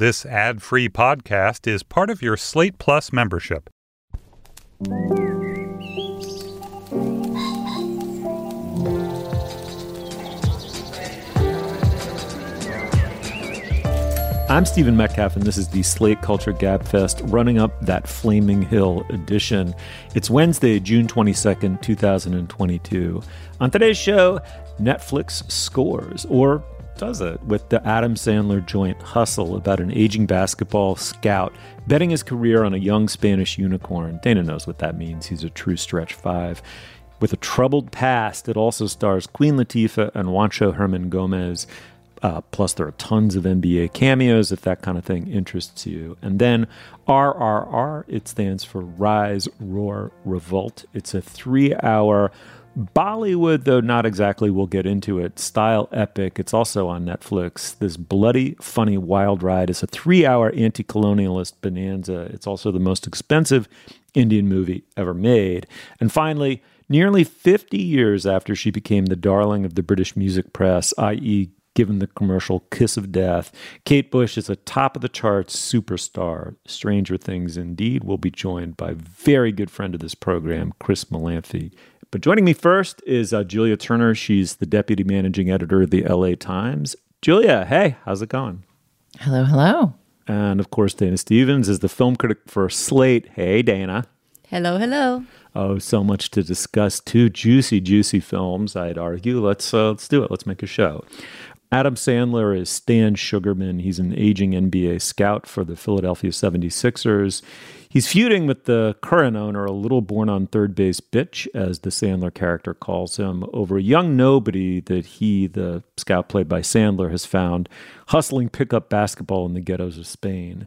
This ad free podcast is part of your Slate Plus membership. I'm Stephen Metcalf, and this is the Slate Culture Gabfest running up that Flaming Hill edition. It's Wednesday, June 22nd, 2022. On today's show, Netflix scores, or does it, with the Adam Sandler joint Hustle about an aging basketball scout betting his career on a young Spanish unicorn. Dana knows what that means. He's a true stretch five. With a troubled past, it also stars Queen Latifah and Juancho Hernangomez. Uh, plus, there are tons of NBA cameos if that kind of thing interests you. And then RRR, it stands for Rise, Roar, Revolt. It's a three hour Bollywood, though not exactly, we'll get into it, style epic. It's also on Netflix. This bloody, funny, wild ride is a three hour anti colonialist bonanza. It's also the most expensive Indian movie ever made. And finally, nearly 50 years after she became the darling of the British music press, i.e., given the commercial Kiss of Death. Kate Bush is a top of the charts superstar. Stranger Things indeed will be joined by very good friend of this program, Chris Molanphy. But joining me first is uh, Julia Turner. She's the deputy managing editor of the LA Times. Julia, hey, how's it going? Hello, hello. And of course, Dana Stevens is the film critic for Slate. Hey, Dana. Hello, hello. Oh, so much to discuss. Two juicy, juicy films. I'd argue. Let's uh, let's do it. Let's make a show. Adam Sandler is Stan Sugarman. He's an aging NBA scout for the Philadelphia 76ers. He's feuding with the current owner, a little born on third base bitch, as the Sandler character calls him, over a young nobody that he, the scout played by Sandler, has found hustling pickup basketball in the ghettos of Spain.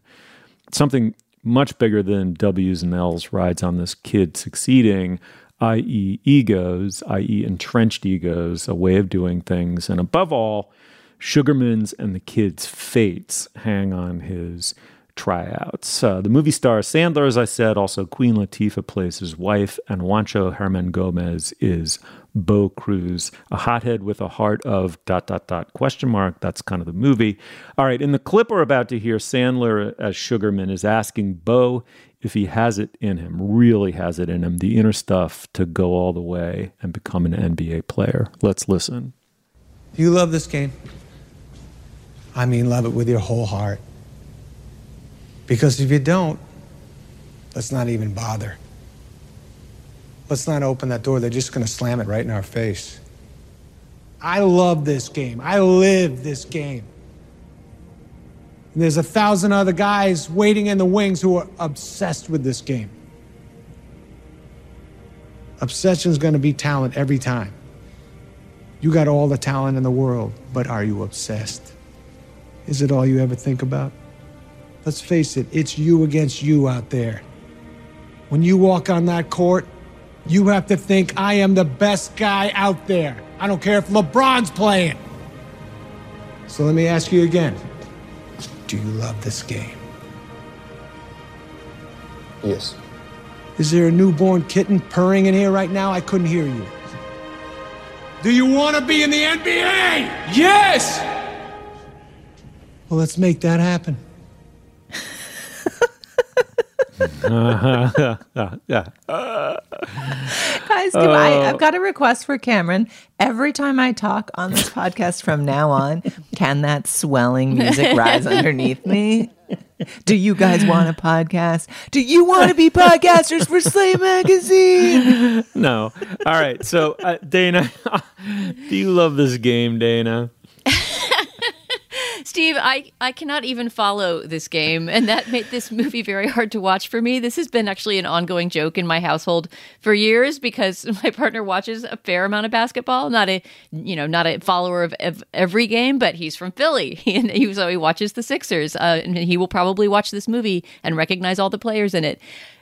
Something much bigger than W's and L's rides on this kid succeeding i.e., egos, i.e., entrenched egos, a way of doing things, and above all, Sugarman's and the kids' fates hang on his tryouts. Uh, the movie star Sandler, as I said, also Queen Latifah plays his wife, and Juancho Hernangomez is Bo Cruz, a hothead with a heart of dot dot dot question mark. That's kind of the movie. All right, in the clip we're about to hear, Sandler as Sugarman is asking Bo if he has it in him, really has it in him, the inner stuff to go all the way and become an NBA player. Let's listen. Do you love this game? I mean, love it with your whole heart. Because if you don't, let's not even bother. Let's not open that door. They're just going to slam it right in our face. I love this game. I live this game. And there's a thousand other guys waiting in the wings who are obsessed with this game. Obsession is going to be talent every time. You got all the talent in the world, but are you obsessed? Is it all you ever think about? Let's face it, it's you against you out there. When you walk on that court, you have to think, I am the best guy out there. I don't care if LeBron's playing. So let me ask you again Do you love this game? Yes. Is there a newborn kitten purring in here right now? I couldn't hear you. Do you want to be in the NBA? Yes! Well, let's make that happen. Guys, can I, I've got a request for Cameron. Every time I talk on this podcast from now on, can that swelling music rise underneath me? Do you guys want a podcast? Do you want to be podcasters for Slate Magazine? No. All right. So, uh, Dana, do you love this game, Dana? Steve, I, I cannot even follow this game, and that made this movie very hard to watch for me. This has been actually an ongoing joke in my household for years because my partner watches a fair amount of basketball. Not a you know not a follower of, of every game, but he's from Philly, and he so he watches the Sixers, uh, and he will probably watch this movie and recognize all the players in it.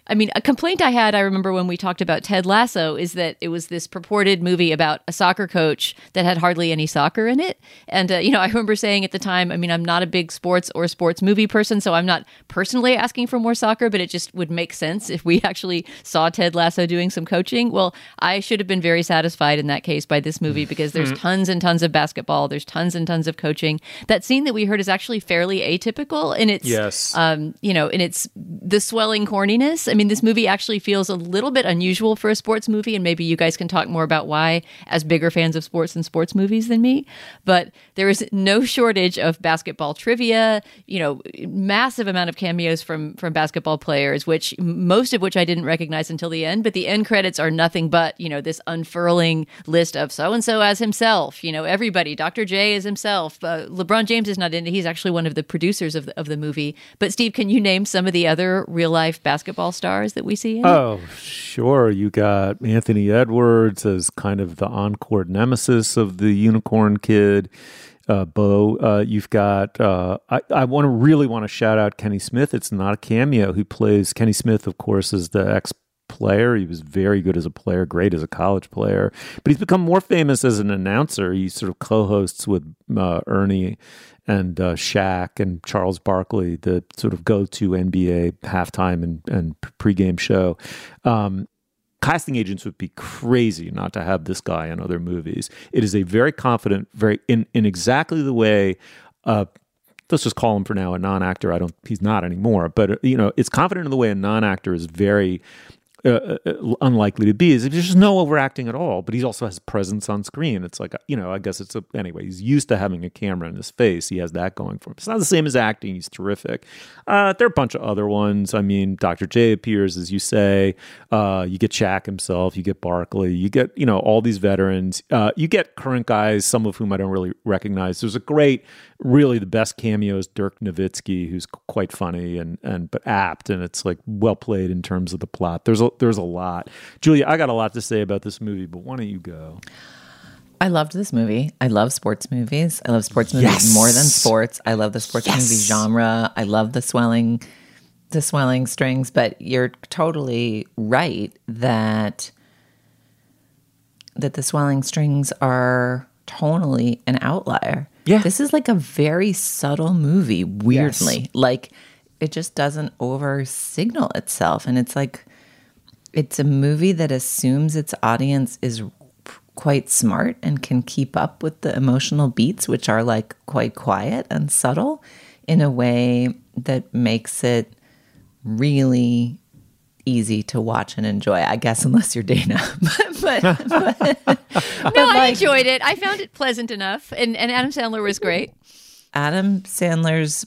I mean, a complaint I had, I remember when we talked about Ted Lasso, is that it was this purported movie about a soccer coach that had hardly any soccer in it. And, uh, you know, I remember saying at the time, I mean, I'm not a big sports or sports movie person, so I'm not personally asking for more soccer, but it just would make sense if we actually saw Ted Lasso doing some coaching. Well, I should have been very satisfied in that case by this movie because there's tons and tons of basketball, there's tons and tons of coaching. That scene that we heard is actually fairly atypical in its, Yes. um, you know, in its the swelling corniness. I mean, this movie actually feels a little bit unusual for a sports movie, and maybe you guys can talk more about why, as bigger fans of sports and sports movies than me. But there is no shortage of basketball trivia. You know, massive amount of cameos from from basketball players, which most of which I didn't recognize until the end. But the end credits are nothing but you know this unfurling list of so and so as himself. You know, everybody. Dr. J is himself. Uh, LeBron James is not in it. He's actually one of the producers of the, of the movie. But Steve, can you name some of the other real life basketball stars that we see? In it? Oh, sure. You got Anthony Edwards as kind of the encore nemesis of the unicorn kid. Uh, Bo, uh, you've got. Uh, I, I want to really want to shout out Kenny Smith. It's not a cameo. Who plays Kenny Smith? Of course, is the ex player. He was very good as a player, great as a college player, but he's become more famous as an announcer. He sort of co-hosts with uh, Ernie and uh, Shaq and Charles Barkley, the sort of go-to NBA halftime and, and pregame show. Um, casting agents would be crazy not to have this guy in other movies. It is a very confident, very in in exactly the way. Uh, let's just call him for now a non-actor. I don't. He's not anymore. But uh, you know, it's confident in the way a non-actor is very uh, uh, unlikely to be is there's just no overacting at all. But he also has presence on screen. It's like you know, I guess it's a anyway. He's used to having a camera in his face. He has that going for him. It's not the same as acting. He's terrific. Uh, there are a bunch of other ones. I mean, Dr. J appears as you say. Uh, you get Shaq himself. You get Barkley. You get you know all these veterans. Uh, you get current guys, some of whom I don't really recognize. There's a great, really the best cameo is Dirk Nowitzki, who's quite funny and and but apt, and it's like well played in terms of the plot. There's a there's a lot. Julia, I got a lot to say about this movie, but why don't you go? I loved this movie. I love sports movies. I love sports movies Yes. more than sports. I love the sports movie genre. I love the swelling the swelling strings, but you're totally right that that the swelling strings are tonally an outlier. Yeah. This is like a very subtle movie, weirdly. Like it just doesn't over signal itself and it's like it's a movie that assumes its audience is quite smart and can keep up with the emotional beats, which are like quite quiet and subtle in a way that makes it really easy to watch and enjoy. I guess, unless you're Dana. but, but, but, no, I like- enjoyed it. I found it pleasant enough, and and Adam Sandler was great. Adam Sandler's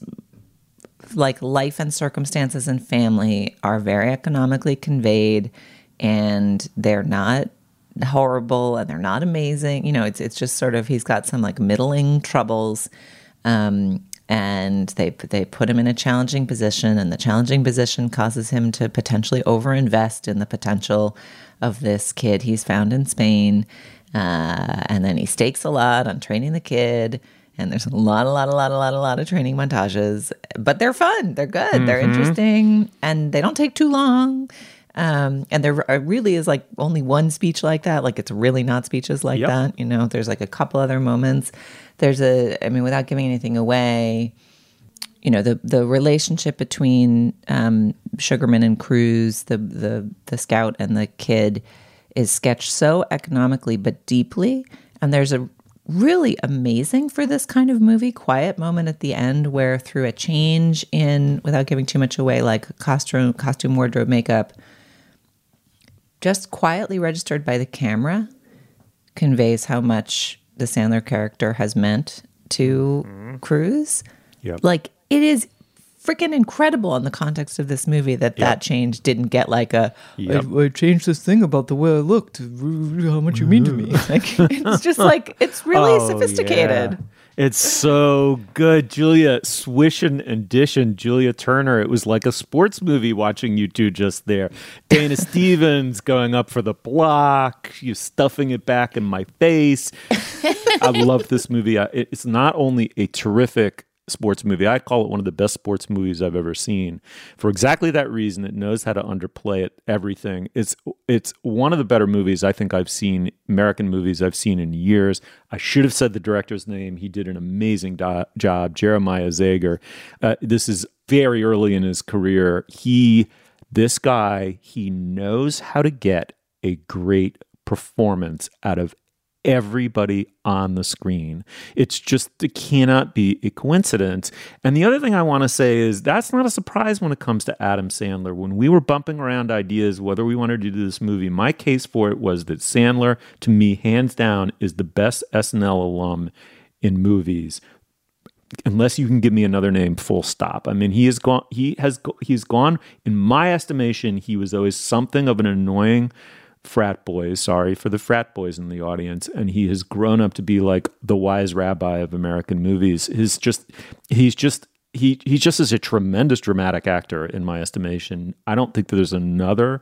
like life and circumstances and family are very economically conveyed and they're not horrible and they're not amazing. You know, it's it's just sort of he's got some like middling troubles. Um and they they put him in a challenging position and the challenging position causes him to potentially overinvest in the potential of this kid he's found in Spain. Uh, and then he stakes a lot on training the kid and there's a lot, a lot, a lot, a lot, a lot of training montages, but they're fun. They're good. They're interesting, and they don't take too long. Um, and there really is like only one speech like that. Like it's really not speeches like Yep. that. You know, there's like a couple other moments. There's a, I mean, without giving anything away, you know, the the relationship between um, Sugarman and Cruz, the the the scout and the kid, is sketched so economically but deeply. And there's a really amazing for this kind of movie quiet moment at the end where through a change in without giving too much away like costume costume wardrobe makeup just quietly registered by the camera conveys how much the Sandler character has meant to mm-hmm. Cruz. Yep. Like it is freaking incredible in the context of this movie that that change didn't get like a Yep. I, I changed this thing about the way I looked how much you mean to me like it's just like it's really Oh, sophisticated yeah. It's so good, Julia. Swish and addition, Julia Turner. It was like a sports movie watching you two just there. Dana Stevens going up for the block. You stuffing it back in my face. I love this movie. It's not only a terrific sports movie. I call it one of the best sports movies I've ever seen. For exactly that reason, it knows how to underplay it everything. It's it's one of the better movies I think I've seen American movies I've seen in years. I should have said the director's name. He did an amazing do- job, Jeremiah Zagar. Uh, this is very early in his career. He this guy, he knows how to get a great performance out of everybody on the screen. It's just, it cannot be a coincidence. And the other thing I want to say is that's not a surprise when it comes to Adam Sandler. When we were bumping around ideas whether we wanted to do this movie, my case for it was that Sandler, to me, hands down, is the best SNL alum in movies unless you can give me another name full stop i mean he has gone he has he's gone in my estimation he was always something of an annoying frat boys. Sorry for the frat boys in the audience. And he has grown up to be like the wise rabbi of American movies. He's just, he's just, he he just is a tremendous dramatic actor in my estimation. I don't think that there's another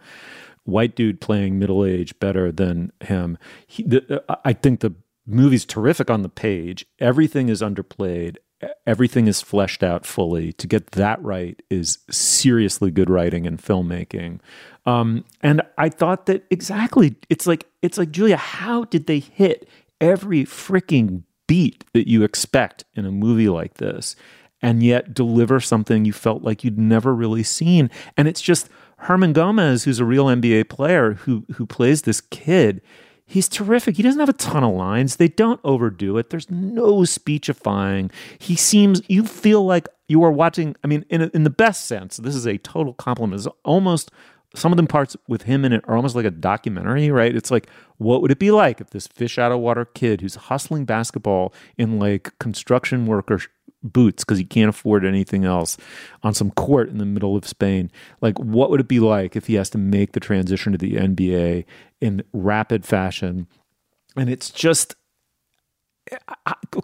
white dude playing middle age better than him. He, the, I think the movie's terrific on the page. Everything is underplayed everything is fleshed out fully. To get that right is seriously good writing and filmmaking. Um, and I thought that exactly. It's like it's like Julia. How did they hit every freaking beat that you expect in a movie like this, and yet deliver something you felt like you'd never really seen? And it's just Hernangomez, who's a real NBA player, who who plays this kid He's terrific. He doesn't have a ton of lines. They don't overdo it. There's no speechifying. He seems, you feel like you are watching, I mean, in, in the best sense, this is a total compliment. It's almost, some of the parts with him in it are almost like a documentary, right? It's like, what would it be like if this fish out of water kid who's hustling basketball in like construction worker boots because he can't afford anything else on some court in the middle of Spain. Like, what would it be like if he has to make the transition to the NBA in rapid fashion? And it's just.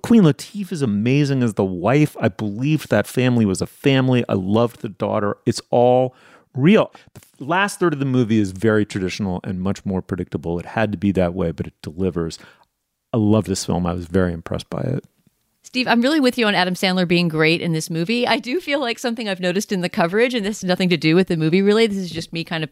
Queen Latifah is amazing as the wife. I believed that family was a family. I loved the daughter. It's all real. The last third of the movie is very traditional and much more predictable. It had to be that way, but it delivers. I love this film. I was very impressed by it. Steve, I'm really with you on Adam Sandler being great in this movie. I do feel like something I've noticed in the coverage, and this has nothing to do with the movie really. This is just me kind of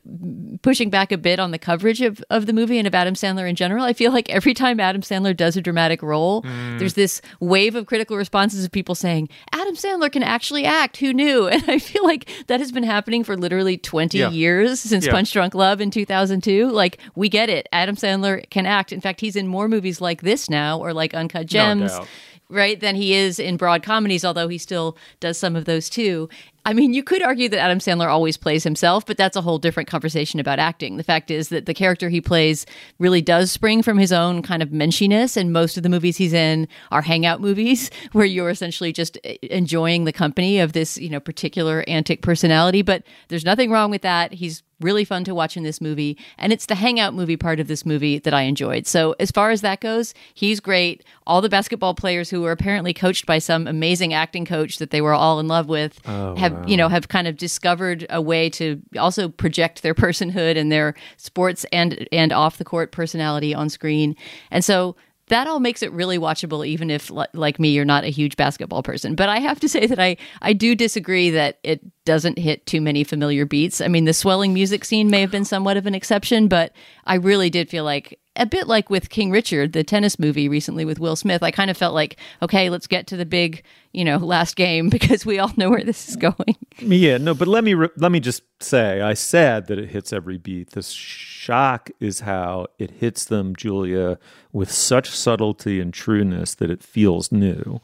pushing back a bit on the coverage of, of the movie and of Adam Sandler in general. I feel like every time Adam Sandler does a dramatic role, mm. there's this wave of critical responses of people saying, Adam Sandler can actually act. Who knew? And I feel like that has been happening for literally 20 yeah. years since yeah. Punch Drunk Love in 2002. Like, we get it. Adam Sandler can act. In fact, he's in more movies like this now or like Uncut Gems. No right than he is in broad comedies although he still does some of those too I mean, you could argue that Adam Sandler always plays himself, but that's a whole different conversation about acting. The fact is that the character he plays really does spring from his own kind of menschiness, and most of the movies he's in are hangout movies where you're essentially just enjoying the company of this, you know, particular antic personality. But there's nothing wrong with that. He's really fun to watch in this movie. And it's the hangout movie part of this movie that I enjoyed. So, as far as that goes, he's great. All the basketball players who were apparently coached by some amazing acting coach that they were all in love with oh, have, wow. you know, have kind of discovered a way to also project their personhood and their sports and and off the court personality on screen. And so that all makes it really watchable even if like me you're not a huge basketball person. But i have to say that i i do disagree that it doesn't hit too many familiar beats. I mean the swelling music scene may have been somewhat of an exception but i really did feel like a bit like with King Richard, the tennis movie recently with Will Smith, I kind of felt like, okay, let's get to the big, you know, last game because we all know where this is going. Yeah, no, but let me re- let me just say, I said that it hits every beat. The shock is how it hits them, Julia, with such subtlety and trueness that it feels new.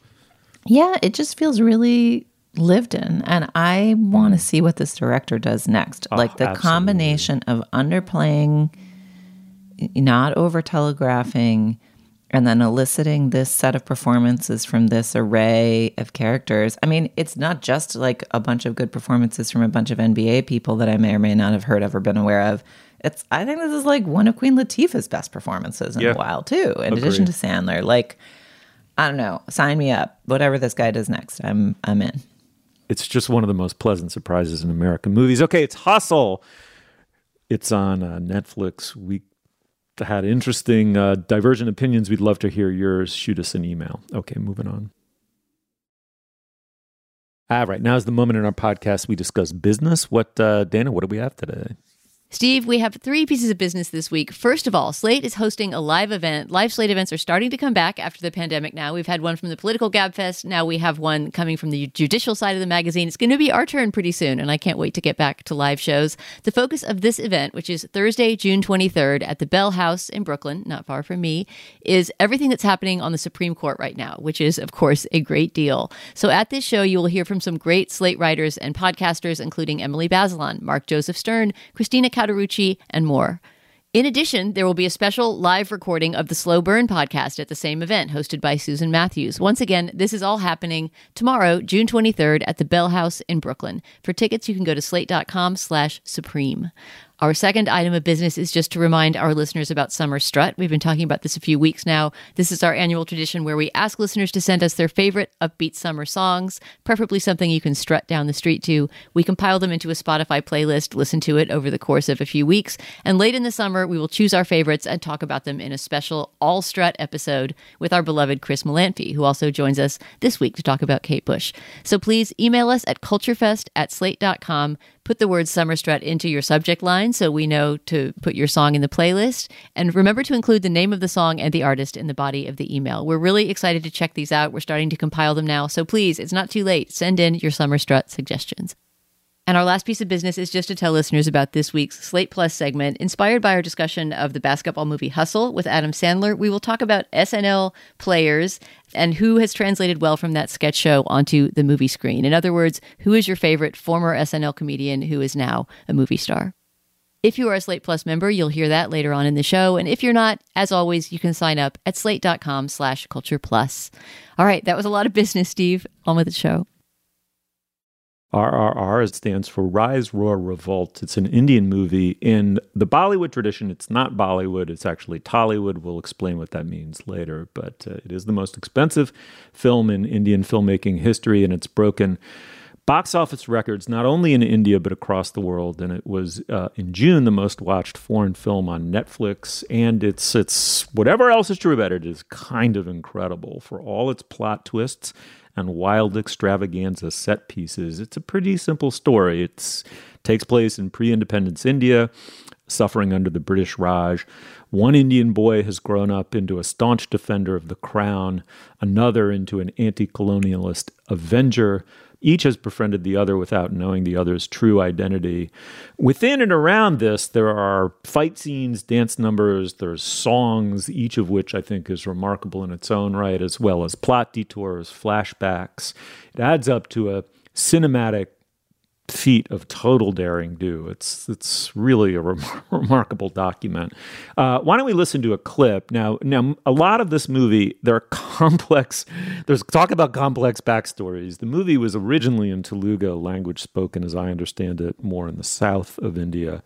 Yeah, it just feels really lived in and i want to see what this director does next oh, like the absolutely. combination of underplaying not over telegraphing and then eliciting this set of performances from this array of characters. I mean, it's not just like a bunch of good performances from a bunch of NBA people that I may or may not have heard of or been aware of. It's I think this is like one of Queen Latifah's best performances in yeah. a while too. In Agreed. addition to Sandler, like I don't know, sign me up. Whatever this guy does next, I'm I'm in. It's just one of the most pleasant surprises in American movies. Okay, it's Hustle. It's on uh, Netflix. We had interesting, uh, divergent opinions, we'd love to hear yours. Shoot us an email. Okay, moving on. All right. Now is the moment in our podcast we discuss business. What, uh, Dana, what do we have today? Steve, we have three pieces of business this week. First of all, Slate is hosting a live event. Live Slate events are starting to come back after the pandemic now. We've had one from the Political Gabfest. Now we have one coming from the judicial side of the magazine. It's going to be our turn pretty soon, and I can't wait to get back to live shows. The focus of this event, which is Thursday, June 23rd at the Bell House in Brooklyn, not far from me, is everything that's happening on the Supreme Court right now, which is, of course, a great deal. So at this show, you will hear from some great Slate writers and podcasters, including Emily Bazelon, Mark Joseph Stern, Christina And more. In addition, there will be a special live recording of the Slow Burn podcast at the same event, hosted by Susan Matthews. Once again, this is all happening tomorrow, June 23rd, at the Bell House in Brooklyn. For tickets, you can go to slate.com slash supreme. Our second item of business is just to remind our listeners about Summer Strut. We've been talking about this a few weeks now. This is our annual tradition where we ask listeners to send us their favorite upbeat summer songs, preferably something you can strut down the street to. We compile them into a Spotify playlist, listen to it over the course of a few weeks, and late in the summer, we will choose our favorites and talk about them in a special all strut episode with our beloved Chris Molanphy, who also joins us this week to talk about Kate Bush. So please email us at culturefest at slate.com put the word summer strut into your subject line so we know to put your song in the playlist. And remember to include the name of the song and the artist in the body of the email. We're really excited to check these out. We're starting to compile them now. So please, it's not too late. Send in your summer strut suggestions. And our last piece of business is just to tell listeners about this week's Slate Plus segment. Inspired by our discussion of the basketball movie Hustle with Adam Sandler, we will talk about SNL players and who has translated well from that sketch show onto the movie screen. In other words, who is your favorite former SNL comedian who is now a movie star? If you are a Slate Plus member, you'll hear that later on in the show. And if you're not, as always, you can sign up at slate.com slash culture plus. All right, that was a lot of business, Steve. On with the show. RRR it stands for Rise, Roar, Revolt. It's an Indian movie. In the Bollywood tradition, it's not Bollywood, it's actually Tollywood. We'll explain what that means later. But uh, it is the most expensive film in Indian filmmaking history, and it's broken box office records not only in India but across the world. And it was uh, in June the most watched foreign film on Netflix. And it's it's whatever else is true about it, it is kind of incredible for all its plot twists and wild extravaganza set pieces. It's a pretty simple story. It takes place in pre-independence India, suffering under the British Raj. One Indian boy has grown up into a staunch defender of the crown, another into an anti-colonialist avenger each has befriended the other without knowing the other's true identity. Within and around this, there are fight scenes, dance numbers, there's songs, each of which I think is remarkable in its own right, as well as plot detours, flashbacks. It adds up to a cinematic feat of total daring do. It's it's really a remarkable document. Uh, why don't we listen to a clip now? Now, a lot of this movie there are complex. There's talk about complex backstories. The movie was originally in Telugu, language spoken, as I understand it, more in the south of India.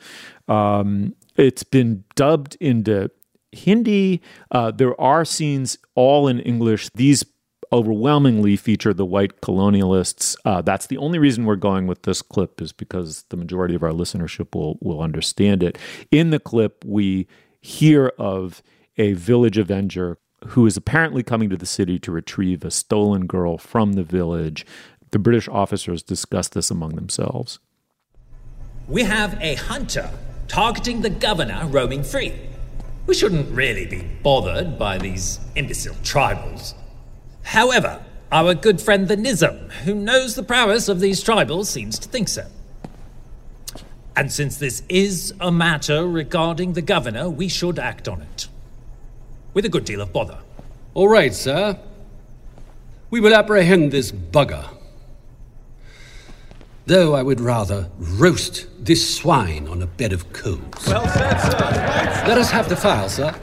Um, it's been dubbed into Hindi. Uh, there are scenes all in English. These overwhelmingly feature the white colonialists. Uh, that's the only reason we're going with this clip is because the majority of our listenership will will understand it. In the clip, we hear of a village avenger who is apparently coming to the city to retrieve a stolen girl from the village. The British officers discuss this among themselves. We have a hunter targeting the governor roaming free. We shouldn't really be bothered by these imbecile tribals. However, our good friend the Nizam, who knows the prowess of these tribals, seems to think so. And since this is a matter regarding the governor, we should act on it. With a good deal of bother. All right, sir. We will apprehend this bugger. Though I would rather roast this swine on a bed of coals. Well said, sir. Let us have the file, sir.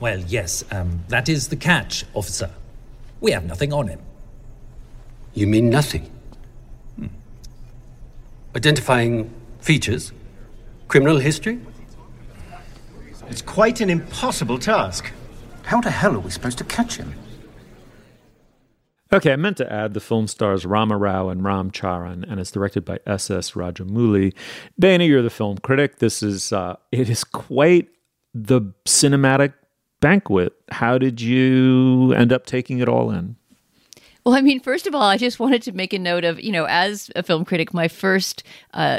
Well, yes, um, that is the catch, officer. We have nothing on him. You mean nothing? Hmm. Identifying features? Criminal history? It's quite an impossible task. How the hell are we supposed to catch him? Okay, I meant to add the film stars Rama Rao and Ram Charan, and it's directed by S.S. Rajamouli. Dana, you're the film critic. This is uh, it is quite the cinematic banquet. How did you end up taking it all in? Well, I mean, first of all, I just wanted to make a note of, you know, as a film critic, my first uh,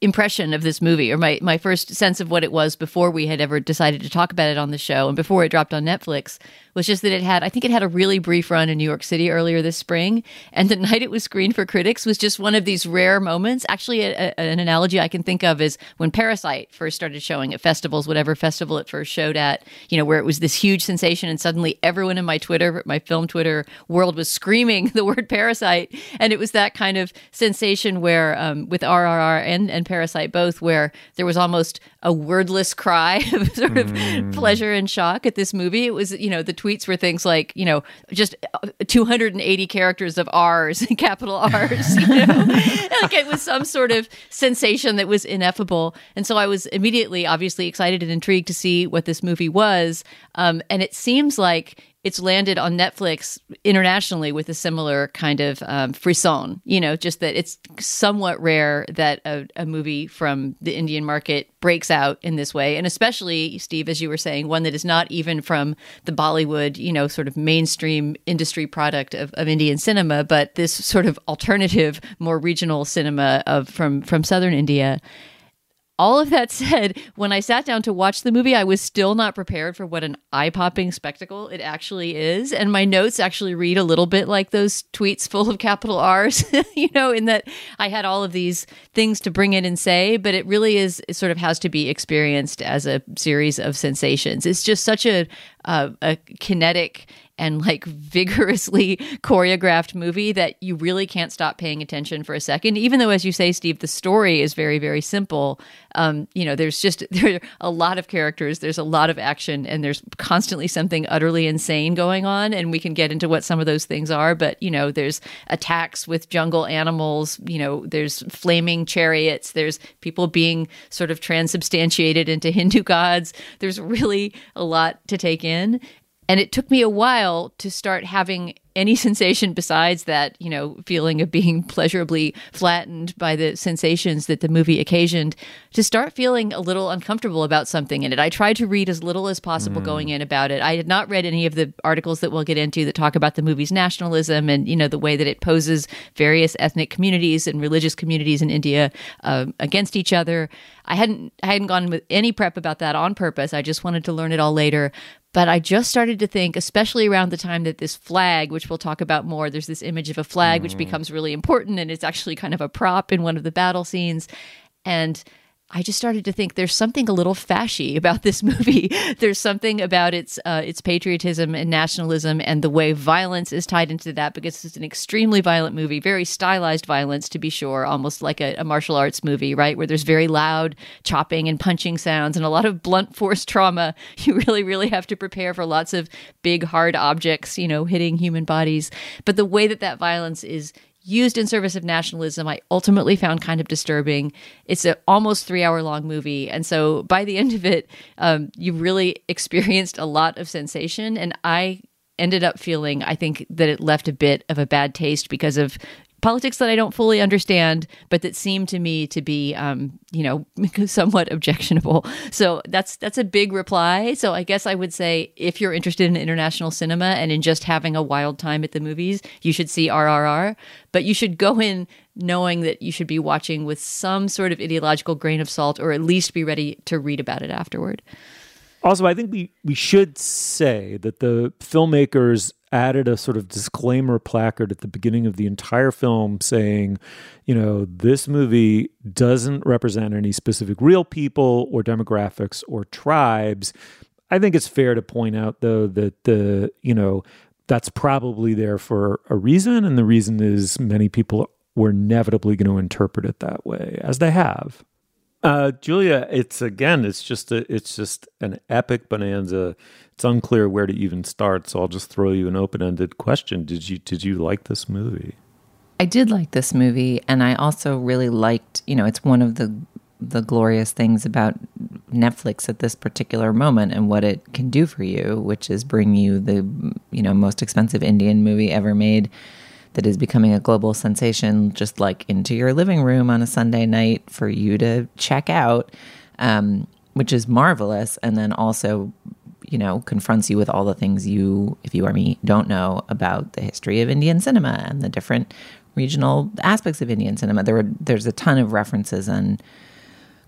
impression of this movie or my, my first sense of what it was before we had ever decided to talk about it on the show and before it dropped on Netflix was just that it had, I think it had a really brief run in New York City earlier this spring. And the night it was screened for critics was just one of these rare moments. Actually, a, a, an analogy I can think of is when Parasite first started showing at festivals, whatever festival it first showed at, you know, where it was this huge sensation. And suddenly everyone in my Twitter, my film Twitter world was screaming the word Parasite. And it was that kind of sensation where, um, with RRR and, and Parasite both, where there was almost a wordless cry of sort of mm. pleasure and shock at this movie. It was, you know, the tweets were things like, you know, just uh, 280 characters of R's, capital R's, you know, like it was some sort of sensation that was ineffable. And so I was immediately, obviously, excited and intrigued to see what this movie was. Um, and it seems like it's landed on Netflix internationally with a similar kind of um, frisson. You know, just that it's somewhat rare that a, a, movie from the Indian market breaks out in this way, and especially Steve, as you were saying, one that is not even from the Bollywood, you know, sort of mainstream industry product of, of Indian cinema, but this sort of alternative, more regional cinema of from from southern India all of that said, when I sat down to watch the movie, I was still not prepared for what an eye popping spectacle it actually is. And my notes actually read a little bit like those tweets full of capital R's, you know, in that I had all of these things to bring in and say, but it really is, it sort of has to be experienced as a series of sensations. It's just such a, uh, a kinetic and like vigorously choreographed movie that you really can't stop paying attention for a second. Even though, as you say, Steve, the story is very, very simple. Um, you know, there's just there are a lot of characters, there's a lot of action, and there's constantly something utterly insane going on. And we can get into what some of those things are, but you know, there's attacks with jungle animals. You know, there's flaming chariots. There's people being sort of transubstantiated into Hindu gods. There's really a lot to take in. And it took me a while to start having any sensation besides that, you know, feeling of being pleasurably flattened by the sensations that the movie occasioned to start feeling a little uncomfortable about something in it. I tried to read as little as possible mm. going in about it. I had not read any of the articles that we'll get into that talk about the movie's nationalism and, you know, the way that it poses various ethnic communities and religious communities in India uh, against each other. I hadn't I hadn't gone with any prep about that on purpose. I just wanted to learn it all later. But I just started to think, especially around the time that this flag, which we'll talk about more, there's this image of a flag, mm. which becomes really important and it's actually kind of a prop in one of the battle scenes. And I just started to think there's something a little fashy about this movie. there's something about its uh, its patriotism and nationalism and the way violence is tied into that because it's an extremely violent movie, very stylized violence to be sure, almost like a, a martial arts movie, right? Where there's very loud chopping and punching sounds and a lot of blunt force trauma. You really, really have to prepare for lots of big, hard objects, you know, hitting human bodies. But the way that that violence is used in service of nationalism i ultimately found kind of disturbing. It's an almost three hour long movie and so by the end of it um, you really experienced a lot of sensation and i ended up feeling i think that it left a bit of a bad taste because of politics that I don't fully understand, but that seem to me to be, um, you know, somewhat objectionable. So that's that's a big reply. So I guess I would say if you're interested in international cinema and in just having a wild time at the movies, you should see RRR. But you should go in knowing that you should be watching with some sort of ideological grain of salt, or at least be ready to read about it afterward. Also, I think we, we should say that the filmmakers added a sort of disclaimer placard at the beginning of the entire film saying, you know, this movie doesn't represent any specific real people or demographics or tribes. I think it's fair to point out, though, that the, you know, that's probably there for a reason. And the reason is many people were inevitably going to interpret it that way, as they have. Uh, Julia, it's again, it's just a, it's just an epic bonanza it's unclear where to even start, so I'll just throw you an open-ended question. Did you did you like this movie? I did like this movie and I also really liked, you know, it's one of the the glorious things about Netflix at this particular moment and what it can do for you, which is bring you the, you know, most expensive Indian movie ever made that is becoming a global sensation just like into your living room on a Sunday night for you to check out. Um, which is marvelous and then also you know, confronts you with all the things you, if you are me, don't know about the history of Indian cinema and the different regional aspects of Indian cinema. There were there's a ton of references and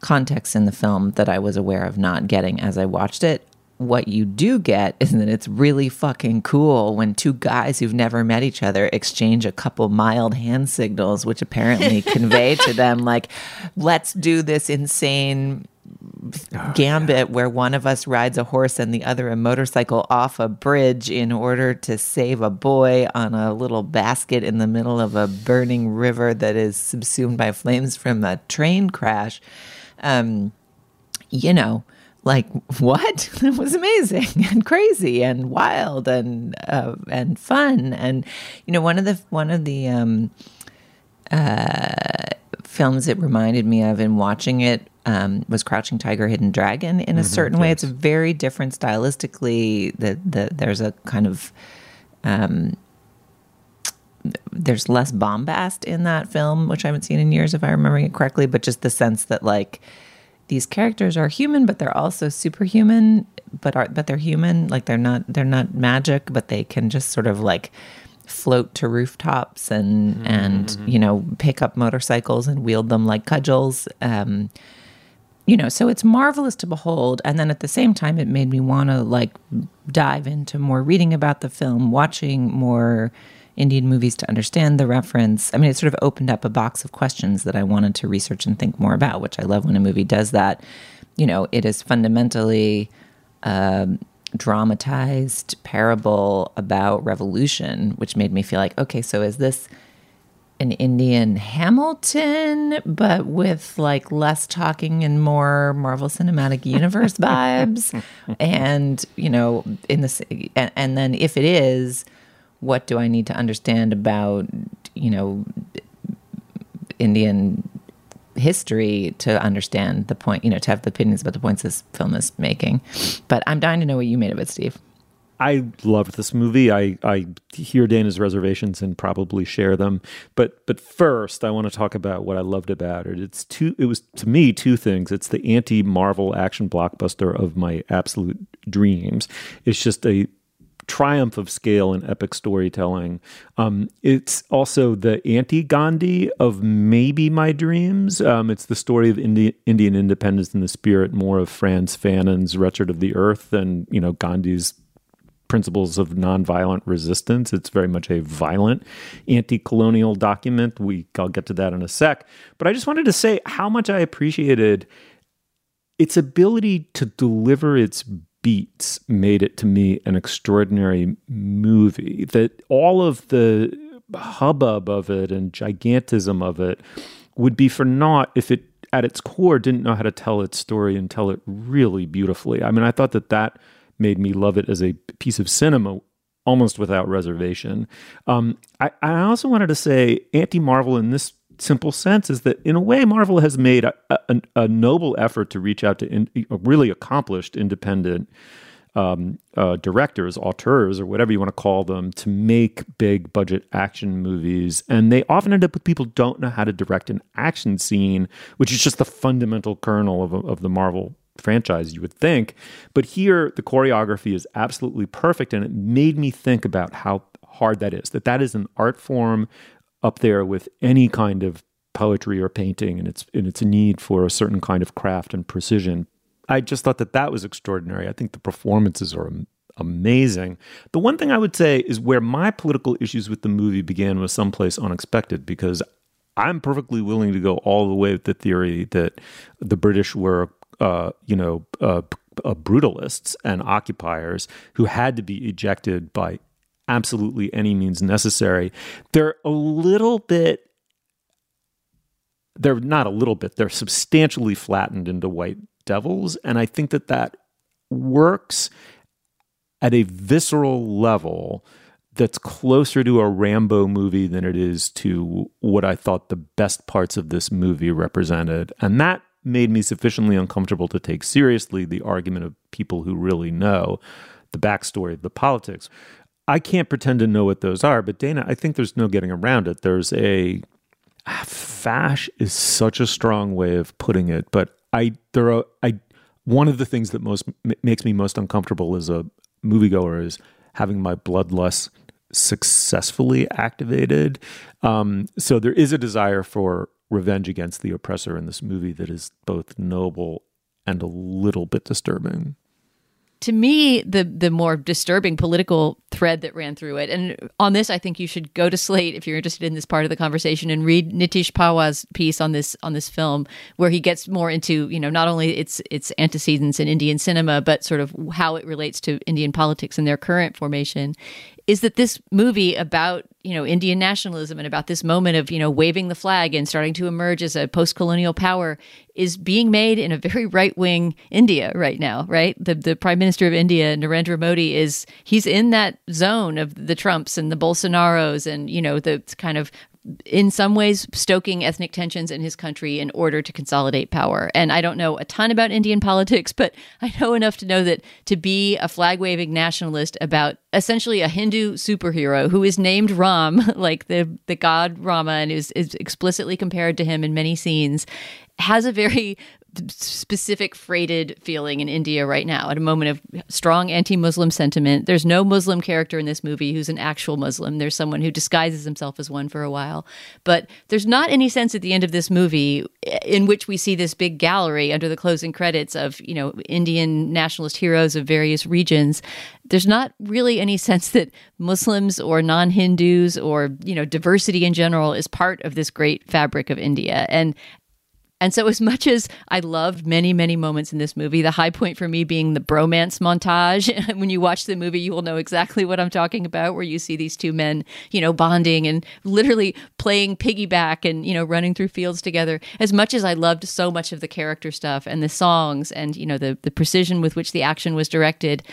context in the film that I was aware of not getting as I watched it. What you do get is that it's really fucking cool when two guys who've never met each other exchange a couple mild hand signals, which apparently convey to them, like, let's do this insane oh, gambit yeah. where one of us rides a horse and the other a motorcycle off a bridge in order to save a boy on a little basket in the middle of a burning river that is subsumed by flames from a train crash. Um, you know, like what? It was amazing and crazy and wild and uh, and fun. And you know, one of the one of the um, uh, films it reminded me of in watching it um, was Crouching Tiger, Hidden Dragon. In a mm-hmm, certain yes. way, it's very different stylistically. That the, there's a kind of um, there's less bombast in that film, which I haven't seen in years, if I'm remembering it correctly. But just the sense that like these characters are human, but they're also superhuman. But are but they're human. Like they're not they're not magic, but they can just sort of like float to rooftops and mm-hmm. and you know pick up motorcycles and wield them like cudgels. Um, you know, so it's marvelous to behold. And then at the same time, it made me want to like dive into more reading about the film, watching more Indian movies to understand the reference. I mean, it sort of opened up a box of questions that I wanted to research and think more about, which I love when a movie does that. You know, it is fundamentally um, dramatized parable about revolution, which made me feel like, okay, so is this an Indian Hamilton, but with like less talking and more Marvel Cinematic Universe vibes? And, you know, in this, and, and then if it is, what do I need to understand about, you know, Indian history to understand the point, you know, to have the opinions about the points this film is making. But I'm dying to know what you made of it, Steve. I loved this movie. I, I hear Dana's reservations and probably share them. But but first, I want to talk about what I loved about it. It's two. It was to me two things. It's the anti Marvel action blockbuster of my absolute dreams. It's just a triumph of scale and epic storytelling. Um, it's also the anti Gandhi of maybe my dreams. Um, it's the story of Indi- Indian independence in the spirit more of Frantz Fanon's Wretched of the Earth than you know Gandhi's principles of nonviolent resistance. It's very much a violent anti-colonial document. We I'll get to that in a sec. But I just wanted to say how much I appreciated its ability to deliver its beats made it to me an extraordinary movie. That all of the hubbub of it and gigantism of it would be for naught if it at its core didn't know how to tell its story and tell it really beautifully. I mean, I thought that that made me love it as a piece of cinema almost without reservation. Um, I, I also wanted to say anti Marvel in this simple sense is that in a way Marvel has made a, a, a noble effort to reach out to in, really accomplished independent um, uh, directors, auteurs, or whatever you want to call them, to make big budget action movies. And they often end up with people don't know how to direct an action scene, which is just the fundamental kernel of, of the Marvel franchise, you would think. But here, the choreography is absolutely perfect. And it made me think about how hard that is, that that is an art form up there with any kind of poetry or painting and its in its need for a certain kind of craft and precision. I just thought that that was extraordinary. I think the performances are amazing. The one thing I would say is where my political issues with the movie began was someplace unexpected because I'm perfectly willing to go all the way with the theory that the British were, uh, you know, uh, uh, brutalists and occupiers who had to be ejected by absolutely any means necessary. They're a little bit they're not a little bit they're substantially flattened into white devils. And i think that that works at a visceral level that's closer to a rambo movie than it is to what i thought the best parts of this movie represented. And that made me sufficiently uncomfortable to take seriously the argument of people who really know the backstory of the politics I can't pretend to know what those are, but Dana, I think there's no getting around it. There's a fash is such a strong way of putting it, but I there are I one of the things that most m- makes me most uncomfortable as a moviegoer is having my bloodlust successfully activated. Um, so there is a desire for revenge against the oppressor in this movie that is both noble and a little bit disturbing to me the the more disturbing political thread that ran through it. And on this i think you should go to slate if you're interested in this part of the conversation and read nitish pahwa's piece on this on this film where he gets more into you know not only its its antecedents in indian cinema but sort of how it relates to indian politics and their current formation is that this movie about you know Indian nationalism and about this moment of you know waving the flag and starting to emerge as a post-colonial power is being made in a very right-wing India right now, right? The the Prime Minister of India, Narendra Modi, is he's in that zone of the Trumps and the Bolsonaros and you know the kind of in some ways stoking ethnic tensions in his country in order to consolidate power. And I don't know a ton about Indian politics, but I know enough to know that to be a flag waving nationalist about essentially a Hindu superhero who is named Ram, like the, the god Rama, and is, is explicitly compared to him in many scenes, has a very specific freighted feeling in India right now at a moment of strong anti Muslim sentiment. There's no Muslim character in this movie who's an actual Muslim. There's someone who disguises himself as one for a while. But there's not any sense at the end of this movie in which we see this big gallery under the closing credits of, you know, Indian nationalist heroes of various regions. There's not really any sense that Muslims or non Hindus or, you know, diversity in general is part of this great fabric of India. And and so, as much as I loved many, many moments in this movie, the high point for me being the bromance montage. when you watch the movie, you will know exactly what I'm talking about, where you see these two men, you know, bonding and literally playing piggyback and, you know, running through fields together. As much as I loved so much of the character stuff and the songs and, you know, the, the precision with which the action was directed,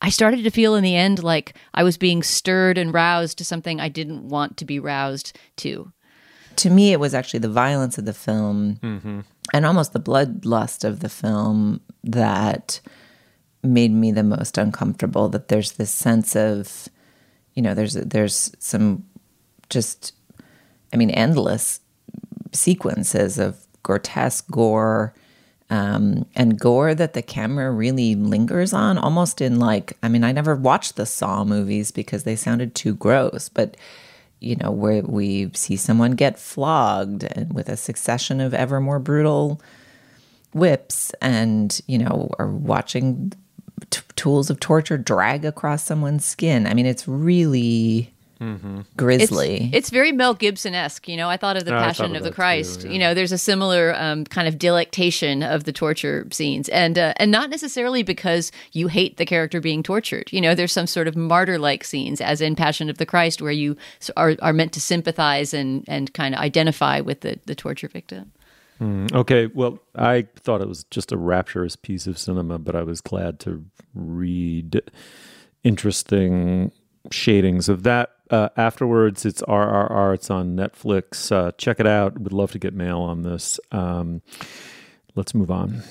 I started to feel in the end like I was being stirred and roused to something I didn't want to be roused to to me, it was actually the violence of the film mm-hmm. and almost the bloodlust of the film that made me the most uncomfortable. That there's this sense of, you know, there's there's some just, I mean, endless sequences of grotesque gore. Um, and gore that the camera really lingers on, almost in like, I mean, I never watched the Saw movies because they sounded too gross, but you know, where we see someone get flogged and with a succession of ever more brutal whips and, you know, are watching t- tools of torture drag across someone's skin. I mean, it's really Mm-hmm. Grisly. It's, it's, very Mel Gibson esque. You know, I thought of the oh, Passion of, of the Christ. Too, yeah. You know, there's a similar um, kind of delectation of the torture scenes, and uh, and not necessarily because you hate the character being tortured. You know, there's some sort of martyr like scenes, as in Passion of the Christ, where you are are meant to sympathize and and kind of identify with the the torture victim. Mm, okay, well, I thought it was just a rapturous piece of cinema, but I was glad to read interesting shadings of that uh, afterwards. It's RRR. It's on Netflix. Uh, check it out. Would love to get mail on this. Um, let's move on.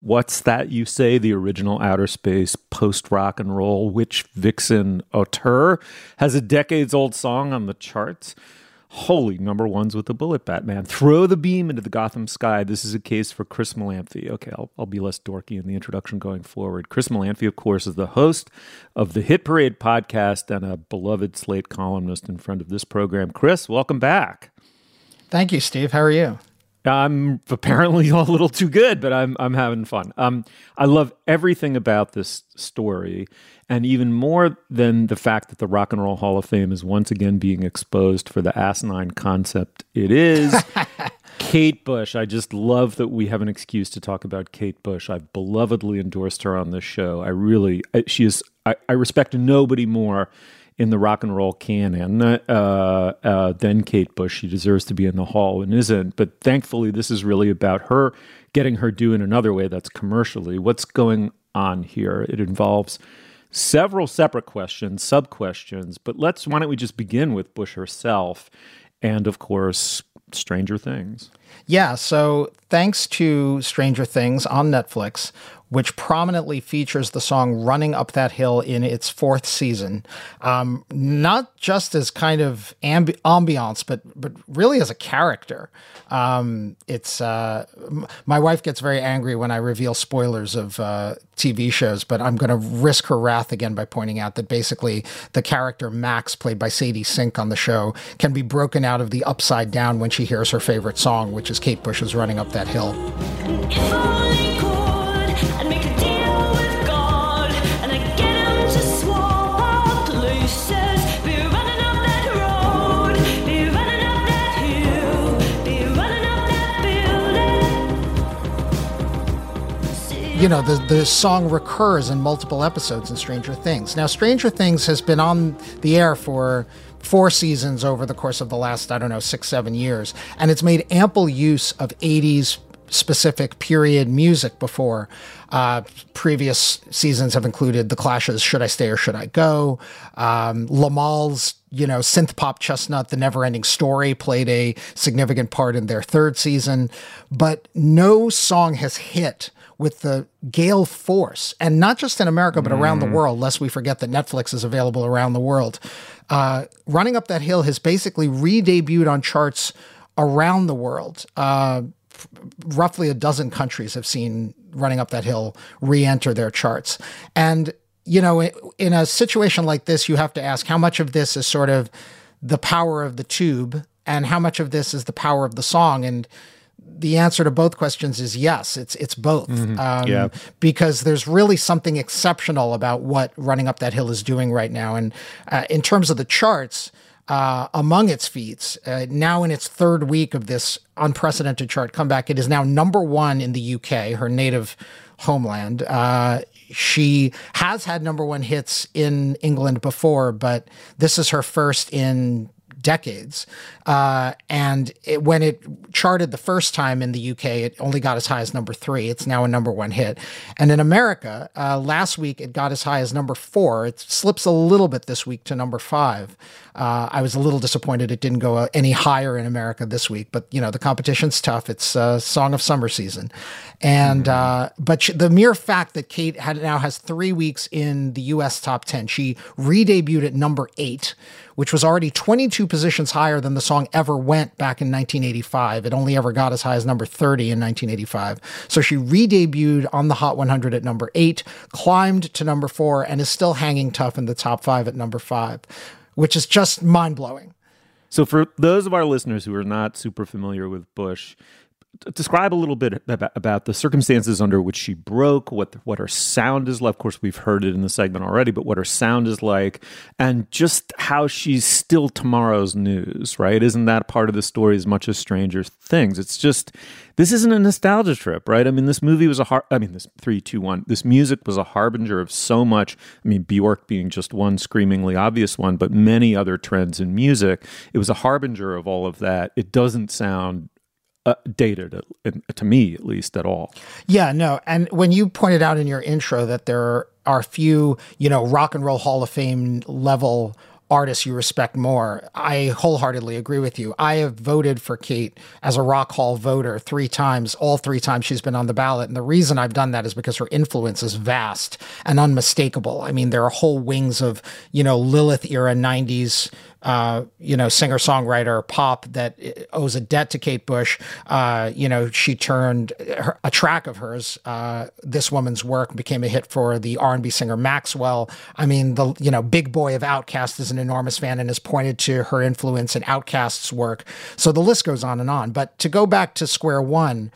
What's that you say? The original outer space post rock and roll witch vixen auteur has a decades old song on the charts holy number ones with the bullet Batman. Throw the beam into the Gotham sky. This is a case for Chris Molanphy. Okay, I'll, I'll be less dorky in the introduction going forward. Chris Molanphy, of course, is the host of the Hit Parade podcast and a beloved Slate columnist and friend of this program. Chris, welcome back. Thank you, Steve. How are you? I'm apparently a little too good, but I'm I'm having fun. Um, I love everything about this story, and even more than the fact that the Rock and Roll Hall of Fame is once again being exposed for the asinine concept it is. Kate Bush. I just love that we have an excuse to talk about Kate Bush. I've belovedly endorsed her on this show. I really, she is. I, I respect nobody more in the rock and roll canon uh, uh, than Kate Bush. She deserves to be in the hall and isn't. But thankfully, this is really about her getting her due in another way that's commercially. What's going on here? It involves several separate questions, sub questions. But let's, why don't we just begin with Bush herself? And of course, Stranger Things. Yeah, so thanks to Stranger Things on Netflix, which prominently features the song Running Up That Hill in its fourth season. Um, not just as kind of ambi- ambiance, but, but really as a character. Um, it's uh, m- my wife gets very angry when I reveal spoilers of uh, TV shows, but I'm going to risk her wrath again by pointing out that basically the character Max, played by Sadie Sink on the show, can be broken out of the upside down when she hears her favorite song, which is Kate Bush's Running Up That Hill. You know, the, the song recurs in multiple episodes in Stranger Things. Now, Stranger Things has been on the air for four seasons over the course of the last, I don't know, six, seven years. And it's made ample use of 80s specific period music before. Uh, previous seasons have included The Clash's Should I Stay or Should I Go? Um, Limahl's, you know, synth pop chestnut, The Never Ending Story played a significant part in their third season. But no song has hit with the gale force, and not just in America, but mm. around the mm. world, lest we forget that Netflix is available around the world. Uh, Running Up That Hill has basically re debuted on charts around the world. Uh, roughly a dozen countries have seen Running Up That Hill re enter their charts. And, you know, in a situation like this, you have to ask how much of this is sort of the power of the tube and how much of this is the power of the song. And, the answer to both questions is yes. It's it's both. Mm-hmm. Um, yeah. Because there's really something exceptional about what Running Up That Hill is doing right now. And uh, in terms of the charts, uh, among its feats, uh, now in its third week of this unprecedented chart comeback, it is now number one in the UK, her native homeland. Uh, she has had number one hits in England before, but this is her first in decades. Uh, and it, when it charted the first time in the UK, it only got as high as number three. It's now a number one hit. And in America, uh, last week it got as high as number four. It slips a little bit this week to number five. Uh, I was a little disappointed it didn't go uh, any higher in America this week, but you know the competition's tough. It's a song of summer season, and mm-hmm. uh, but the mere fact that Kate had now has three weeks in the U.S. top ten, she re-debuted at number eight, which was already 22 positions higher than the song ever went back in 1985. It only ever got as high as number 30 in 1985. So she re-debuted on the Hot 100 at number eight, climbed to number four, and is still hanging tough in the top five at number five which is just mind blowing. So, for those of our listeners who are not super familiar with Bush, describe a little bit about, the circumstances under which she broke, what what her sound is like. Of course, we've heard it in the segment already, but what her sound is like, and just how she's still tomorrow's news. Right? Isn't that part of the story as much as Stranger Things? It's just this isn't a nostalgia trip, right? I mean, this movie was a har- I mean, this three, two, one. This music was a harbinger of so much. I mean, Bjork being just one screamingly obvious one, but many other trends in music. It was a harbinger of all of that. It doesn't sound uh, dated to me at least at all. Yeah, no. And when you pointed out in your intro that there are few, you know, rock and roll Hall of Fame level artists you respect more. I wholeheartedly agree with you. I have voted for Kate as a Rock Hall voter three times, all three times she's been on the ballot. And the reason I've done that is because her influence is vast and unmistakable. I mean, there are whole wings of, you know, Lilith era 90s uh, you know, singer songwriter pop that owes a debt to Kate Bush. Uh, you know, she turned her, a track of hers, uh, "This Woman's Work," became a hit for the R and B singer Maxwell. I mean, the you know, Big Boi of OutKast is an enormous fan and has pointed to her influence in OutKast's work. So the list goes on and on. But to go back to square one.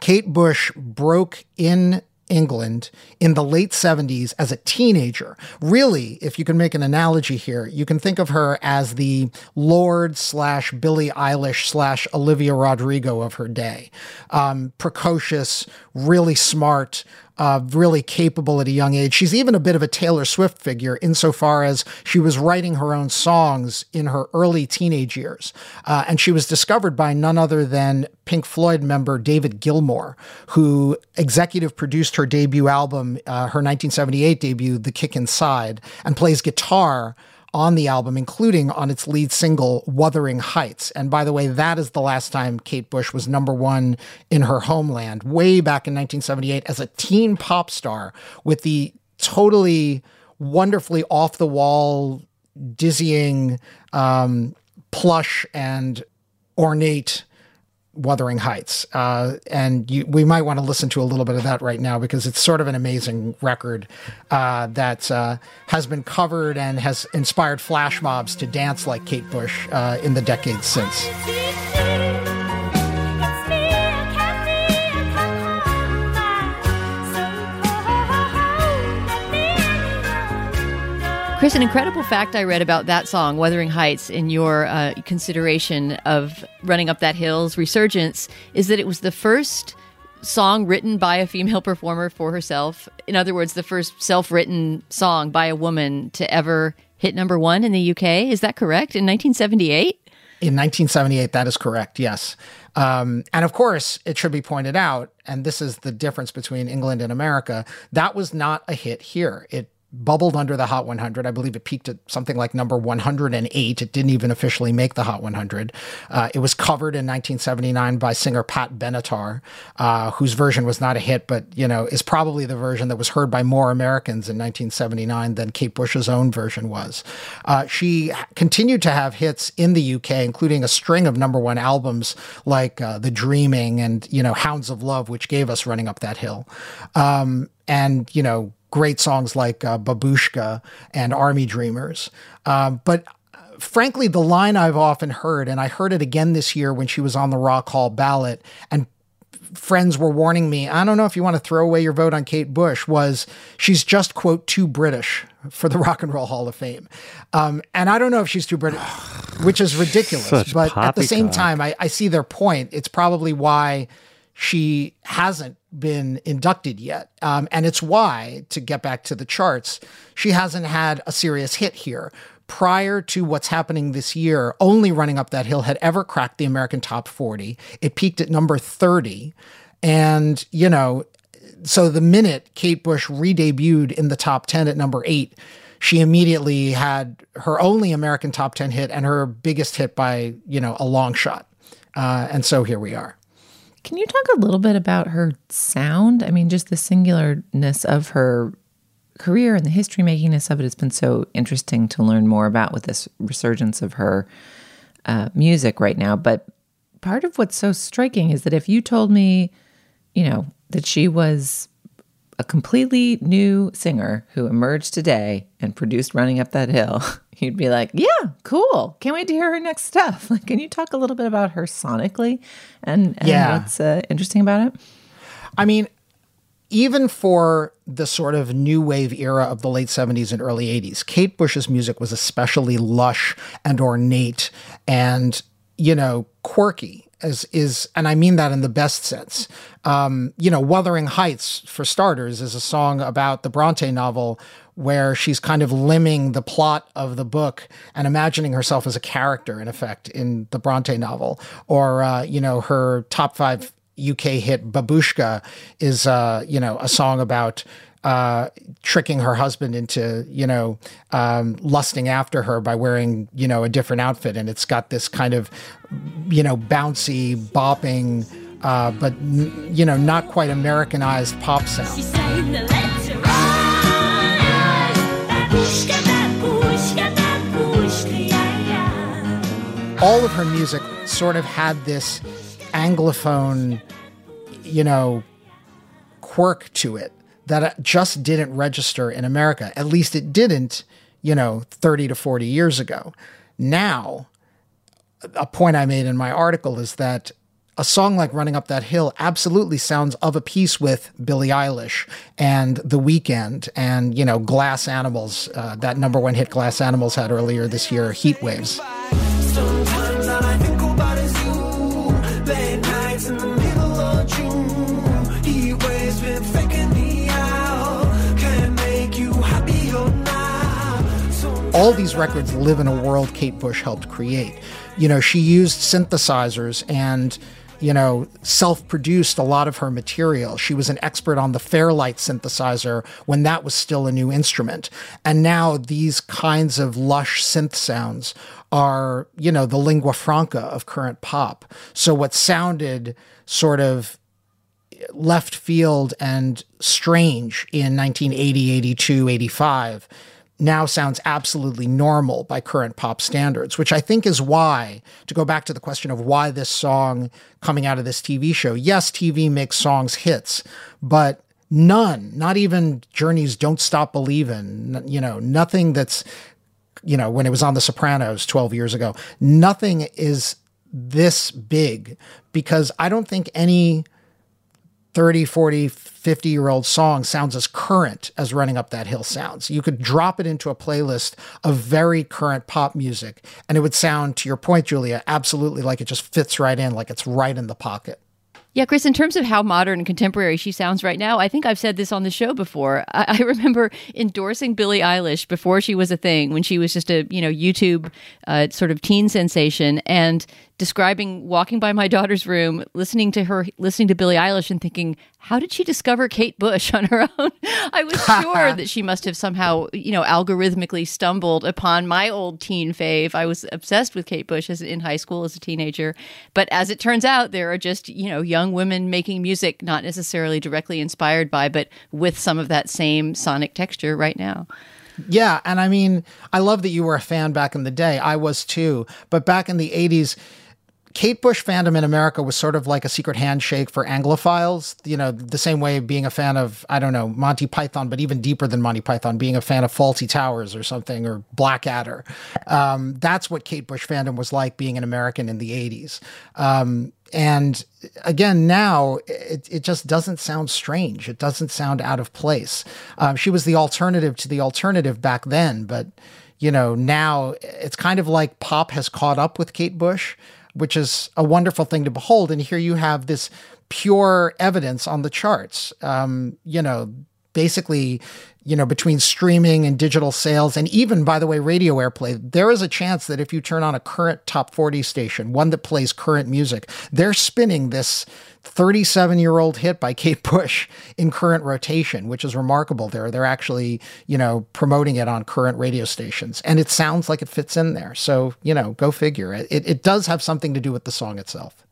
Kate Bush broke in England in the late 70s as a teenager. Really, if you can make an analogy here, you can think of her as the Lorde slash Billie Eilish slash Olivia Rodrigo of her day. Um, precocious, really smart, uh, really capable at a young age. She's even a bit of a Taylor Swift figure insofar as she was writing her own songs in her early teenage years. Uh, and she was discovered by none other than Pink Floyd member David Gilmour, who executive produced her debut album, uh, her 1978 debut, The Kick Inside, and plays guitar on the album, including on its lead single, Wuthering Heights. And by the way, that is the last time Kate Bush was number one in her homeland, way back in 1978 as a teen pop star with the totally wonderfully off the wall, dizzying, um, plush, and ornate Wuthering Heights. Uh, and you, we might want to listen to a little bit of that right now because it's sort of an amazing record uh, that uh, has been covered and has inspired flash mobs to dance like Kate Bush uh, in the decades since. Chris, an incredible fact I read about that song, Wuthering Heights, in your uh, consideration of Running Up That Hill's resurgence, is that it was the first song written by a female performer for herself. In other words, the first self written song by a woman to ever hit number one in the UK. Is that correct? In 1978? In 1978, that is correct, yes. Um, and of course, it should be pointed out, and this is the difference between England and America, that was not a hit here. It bubbled under the Hot 100. I believe it peaked at something like number 108. It didn't even officially make the Hot 100. Uh, it was covered in 1979 by singer Pat Benatar, uh, whose version was not a hit, but you know is probably the version that was heard by more Americans in 1979 than Kate Bush's own version was. Uh, she continued to have hits in the UK, including a string of number one albums like uh, The Dreaming and you know Hounds of Love, which gave us Running Up That Hill. Um, and you know great songs like uh, Babushka and Army Dreamers. Um, but uh, frankly, the line I've often heard, and I heard it again this year when she was on the Rock Hall ballot, and friends were warning me, I don't know if you want to throw away your vote on Kate Bush, was she's just, quote, too British for the Rock and Roll Hall of Fame. Um, and I don't know if she's too British, which is ridiculous. Such but at the same time, I, I see their point. It's probably why she hasn't been inducted yet. Um, and it's why, to get back to the charts, she hasn't had a serious hit here. Prior to what's happening this year, only Running Up That Hill had ever cracked the American top 40. It peaked at number 30. And, you know, so the minute Kate Bush re debuted in the top 10 at number eight, she immediately had her only American top 10 hit and her biggest hit by, you know, a long shot. Uh, and so here we are. Can you talk a little bit about her sound? I mean, just the singularness of her career and the history makingness of it has been so interesting to learn more about with this resurgence of her uh, music right now. But part of what's so striking is that if you told me, you know, that she was a completely new singer who emerged today and produced Running Up That Hill, you'd be like, yeah, cool. Can't wait to hear her next stuff. Like, can you talk a little bit about her sonically and, and Yeah. what's uh, interesting about it? I mean, even for the sort of new wave era of the late 70s and early 80s, Kate Bush's music was especially lush and ornate and, you know, quirky. As is, and I mean that in the best sense. Um, you know, Wuthering Heights, for starters, is a song about the Bronte novel where she's kind of limbing the plot of the book and imagining herself as a character, in effect, in the Bronte novel. Or, uh, you know, her top five UK hit Babushka is uh, you know a song about uh, tricking her husband into you know um, lusting after her by wearing you know a different outfit, and it's got this kind of you know bouncy bopping. Uh, but you know, not quite Americanized pop sound. all of her music sort of had this anglophone, you know, quirk to it that just didn't register in America. At least it didn't, you know, 30 to 40 years ago. Now, a point I made in my article is that a song like Running Up That Hill absolutely sounds of a piece with Billie Eilish and The Weeknd and, you know, Glass Animals, uh, that number one hit Glass Animals had earlier this year, Heat Waves. All these records live in a world Kate Bush helped create. You know, she used synthesizers and you know, self produced a lot of her material. She was an expert on the Fairlight synthesizer when that was still a new instrument. And now these kinds of lush synth sounds are, you know, the lingua franca of current pop. So what sounded sort of left field and strange in 1980, 82, 85 now sounds absolutely normal by current pop standards, which I think is why, to go back to the question of why this song coming out of this TV show, yes, TV makes songs hits, but none, not even Journey's Don't Stop Believin', you know, nothing that's, you know, when it was on The Sopranos 12 years ago, nothing is this big because I don't think any 30, 40, 50 year old song sounds as current as Running Up That Hill sounds. You could drop it into a playlist of very current pop music, and it would sound, to your point, Julia, absolutely like it just fits right in, like it's right in the pocket. Yeah, Chris, in terms of how modern and contemporary she sounds right now, I think I've said this on the show before. I, I, remember endorsing Billie Eilish before she was a thing, when she was just a, you know, YouTube uh, sort of teen sensation. And describing walking by my daughter's room, listening to her, listening to Billie Eilish, and thinking, how did she discover Kate Bush on her own? I was sure that she must have somehow, you know, algorithmically stumbled upon my old teen fave. I was obsessed with Kate Bush as in high school as a teenager, but as it turns out, there are just you know young women making music not necessarily directly inspired by, but with some of that same sonic texture right now. Yeah, and I mean, I love that you were a fan back in the day. I was too, but back in the '80s Kate Bush fandom in America was sort of like a secret handshake for Anglophiles, you know, the same way being a fan of, I don't know, Monty Python, but even deeper than Monty Python, being a fan of Fawlty Towers or something, or Blackadder. Um, that's what Kate Bush fandom was like being an American in the 80s. Um, and again, now it, it just doesn't sound strange. It doesn't sound out of place. Um, she was the alternative to the alternative back then, but you know, now it's kind of like pop has caught up with Kate Bush which is a wonderful thing to behold. And here you have this pure evidence on the charts. Um, you know, basically, you know, between streaming and digital sales, and even, by the way, radio airplay, there is a chance that if you turn on a current top 40 station, one that plays current music, they're spinning this 37 year old hit by Kate Bush in current rotation, which is remarkable. They're, they're actually, you know, promoting it on current radio stations. And it sounds like it fits in there. So, you know, go figure. It, it does have something to do with the song itself.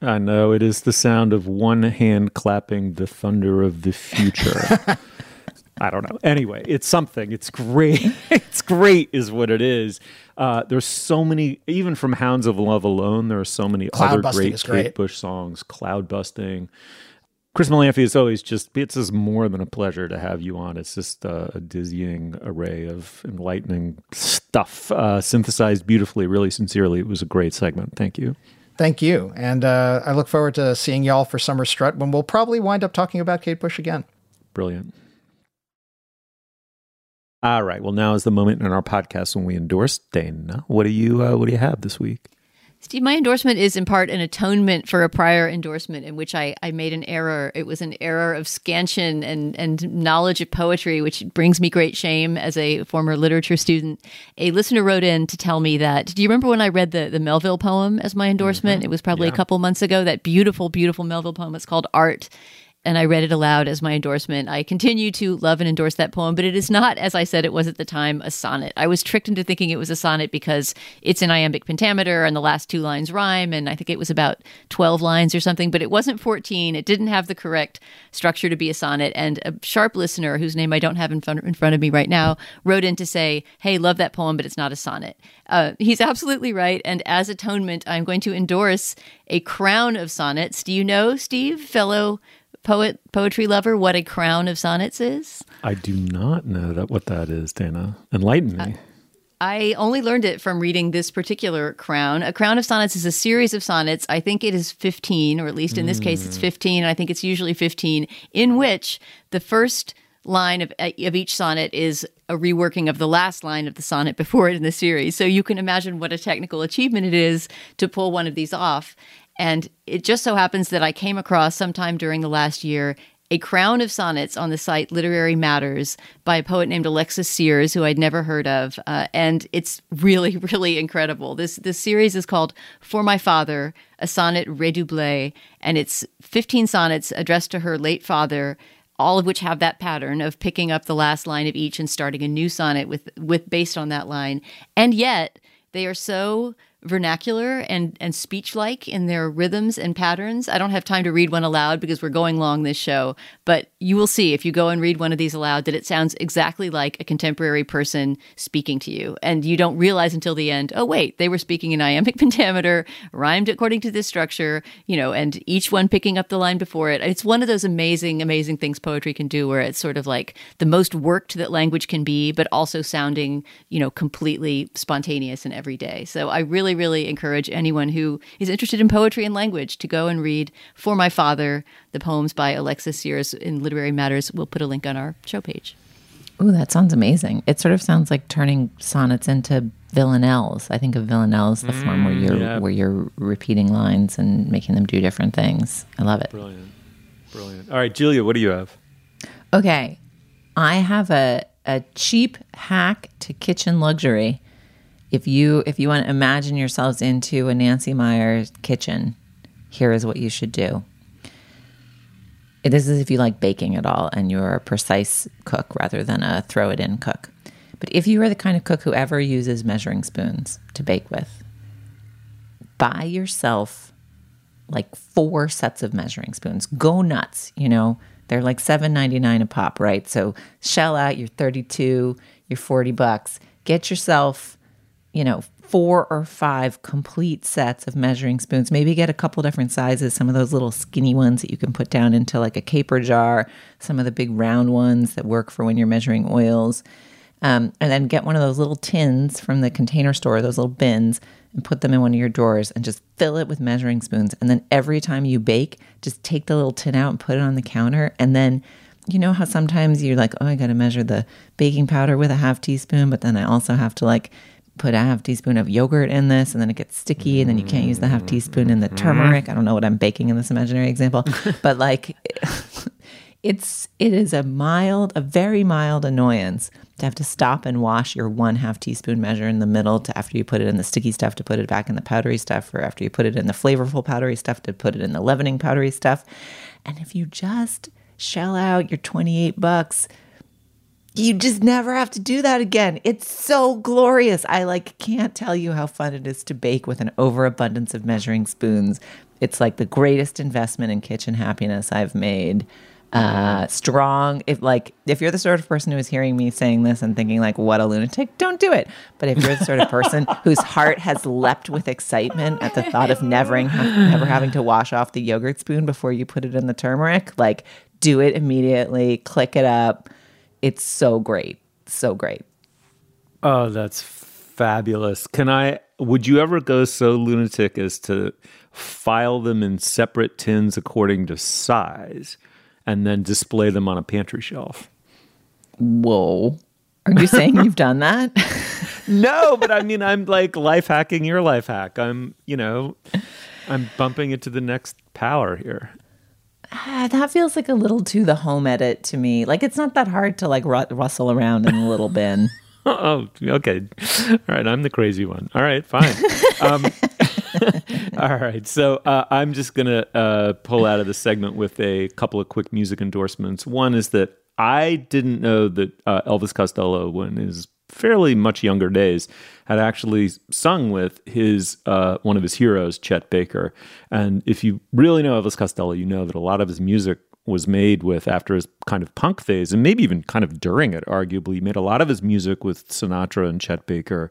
I know. It is the sound of one hand clapping the thunder of the future. I don't know. Anyway, it's something. It's great. it's great, is what it is. Uh, there's so many, even from Hounds of Love alone, there are so many Cloud other great, great Kate Bush songs. Cloud busting. Chris Molanphy is always just, it's just more than a pleasure to have you on. It's just uh, a dizzying array of enlightening stuff, uh, synthesized beautifully, really sincerely. It was a great segment. Thank you. Thank you. And uh, I look forward to seeing y'all for Summer Strut when we'll probably wind up talking about Kate Bush again. Brilliant. All right. Well, now is the moment in our podcast when we endorse Dana. What do you uh, What do you have this week? Steve, my endorsement is in part an atonement for a prior endorsement in which I, I made an error. It was an error of scansion and, and knowledge of poetry, which brings me great shame as a former literature student. A listener wrote in to tell me that. Do you remember when I read the, the Melville poem as my endorsement? Mm-hmm. It was probably yeah. a couple months ago. That beautiful, beautiful Melville poem. It's called Art and I read it aloud as my endorsement. I continue to love and endorse that poem, but it is not, as I said it was at the time, a sonnet. I was tricked into thinking it was a sonnet because it's an iambic pentameter and the last two lines rhyme, and I think it was about 12 lines or something, but it wasn't 14. It didn't have the correct structure to be a sonnet. And a sharp listener, whose name I don't have in front, in front of me right now, wrote in to say, Hey, love that poem, but it's not a sonnet. Uh, he's absolutely right. And as atonement, I'm going to endorse a crown of sonnets. Do you know, Steve, fellow poet poetry lover what a crown of sonnets is? I do not know that what that is, Dana. Enlighten me. I only learned it from reading this particular crown. A crown of sonnets is a series of sonnets. I think it is 15, or at least in this mm. case, it's hmm. 15. And I think it's usually 15, in which the first line of, of each sonnet is a reworking of the last line of the sonnet before it in the series. So you can imagine what a technical achievement it is to pull one of these off. And it just so happens that I came across sometime during the last year a crown of sonnets on the site Literary Matters by a poet named Alexis Sears, who I'd never heard of, uh, and it's really, really incredible. This this series is called For My Father, a sonnet redoublé, and it's 15 sonnets addressed to her late father all of which have that pattern of picking up the last line of each and starting a new sonnet with with based on that line. And yet they are so vernacular and and speech like in their rhythms and patterns. I don't have time to read one aloud because we're going long this show, but you will see if you go and read one of these aloud that it sounds exactly like a contemporary person speaking to you. And you don't realize until the end, oh wait, they were speaking in iambic pentameter, rhymed according to this structure, you know, and each one picking up the line before it. It's one of those amazing amazing things poetry can do where it's sort of like the most worked that language can be, but also sounding, you know, completely spontaneous and everyday. So I really really, really encourage anyone who is interested in poetry and language to go and read For My Father, the poems by Alexis Sears in Literary Matters. We'll put a link on our show page. Ooh, that sounds amazing. It sort of sounds like turning sonnets into villanelles. I think of villanelles, the form where mm, you're yeah. where you're repeating lines and making them do different things. I love it. Brilliant. Brilliant. All right, Julia, what do you have? Okay. I have a a cheap hack to kitchen luxury. If you if you want to imagine yourselves into a Nancy Meyer kitchen, here is what you should do. This is if you like baking at all and you're a precise cook rather than a throw it in cook. But if you are the kind of cook who ever uses measuring spoons to bake with, buy yourself like four sets of measuring spoons. Go nuts, you know. They're like $7.99 a pop, right? So shell out your 32, your 40 bucks. Get yourself, you know, four or five complete sets of measuring spoons. Maybe get a couple different sizes, some of those little skinny ones that you can put down into like a caper jar, some of the big round ones that work for when you're measuring oils. Um, and then get one of those little tins from the container store, those little bins, and put them in one of your drawers and just fill it with measuring spoons. And then every time you bake, just take the little tin out and put it on the counter. And then you know how sometimes you're like, oh, I got to measure the baking powder with a half teaspoon, but then I also have to like put a half teaspoon of yogurt in this and then it gets sticky and then you can't use the half teaspoon in the mm-hmm. turmeric. I don't know what I'm baking in this imaginary example, but like it's it is a mild, a very mild annoyance to have to stop and wash your one half teaspoon measure in the middle to after you put it in the sticky stuff to put it back in the powdery stuff or after you put it in the flavorful powdery stuff to put it in the leavening powdery stuff. And if you just shell out your 28 bucks, you just never have to do that again. It's so glorious. I like can't tell you how fun it is to bake with an overabundance of measuring spoons. It's like the greatest investment in kitchen happiness I've made uh, strong. If like if you're the sort of person who is hearing me saying this and thinking like what a lunatic, don't do it. But if you're the sort of person whose heart has leapt with excitement at the thought of never never having to wash off the yogurt spoon before you put it in the turmeric, like do it immediately. Click it up. It's so great, so great. Oh, that's fabulous. Can I would you ever go so lunatic as to file them in separate tins according to size and then display them on a pantry shelf? Whoa. Are you saying you've done that? no, but I mean, I'm like life hacking your life hack. I'm, you know, I'm bumping it to the next power here. Ah, that feels like a little too the home edit to me. Like it's not that hard to like ru- rustle around in a little bin. oh, okay. All right, I'm the crazy one. All right, fine. Um, all right, so uh, I'm just gonna uh, pull out of the segment with a couple of quick music endorsements. One is that I didn't know that uh, Elvis Costello, when his fairly much younger days, had actually sung with his uh, one of his heroes, Chet Baker. And if you really know Elvis Costello, you know that a lot of his music was made with after his kind of punk phase, and maybe even kind of during it. Arguably, he made a lot of his music with Sinatra and Chet Baker.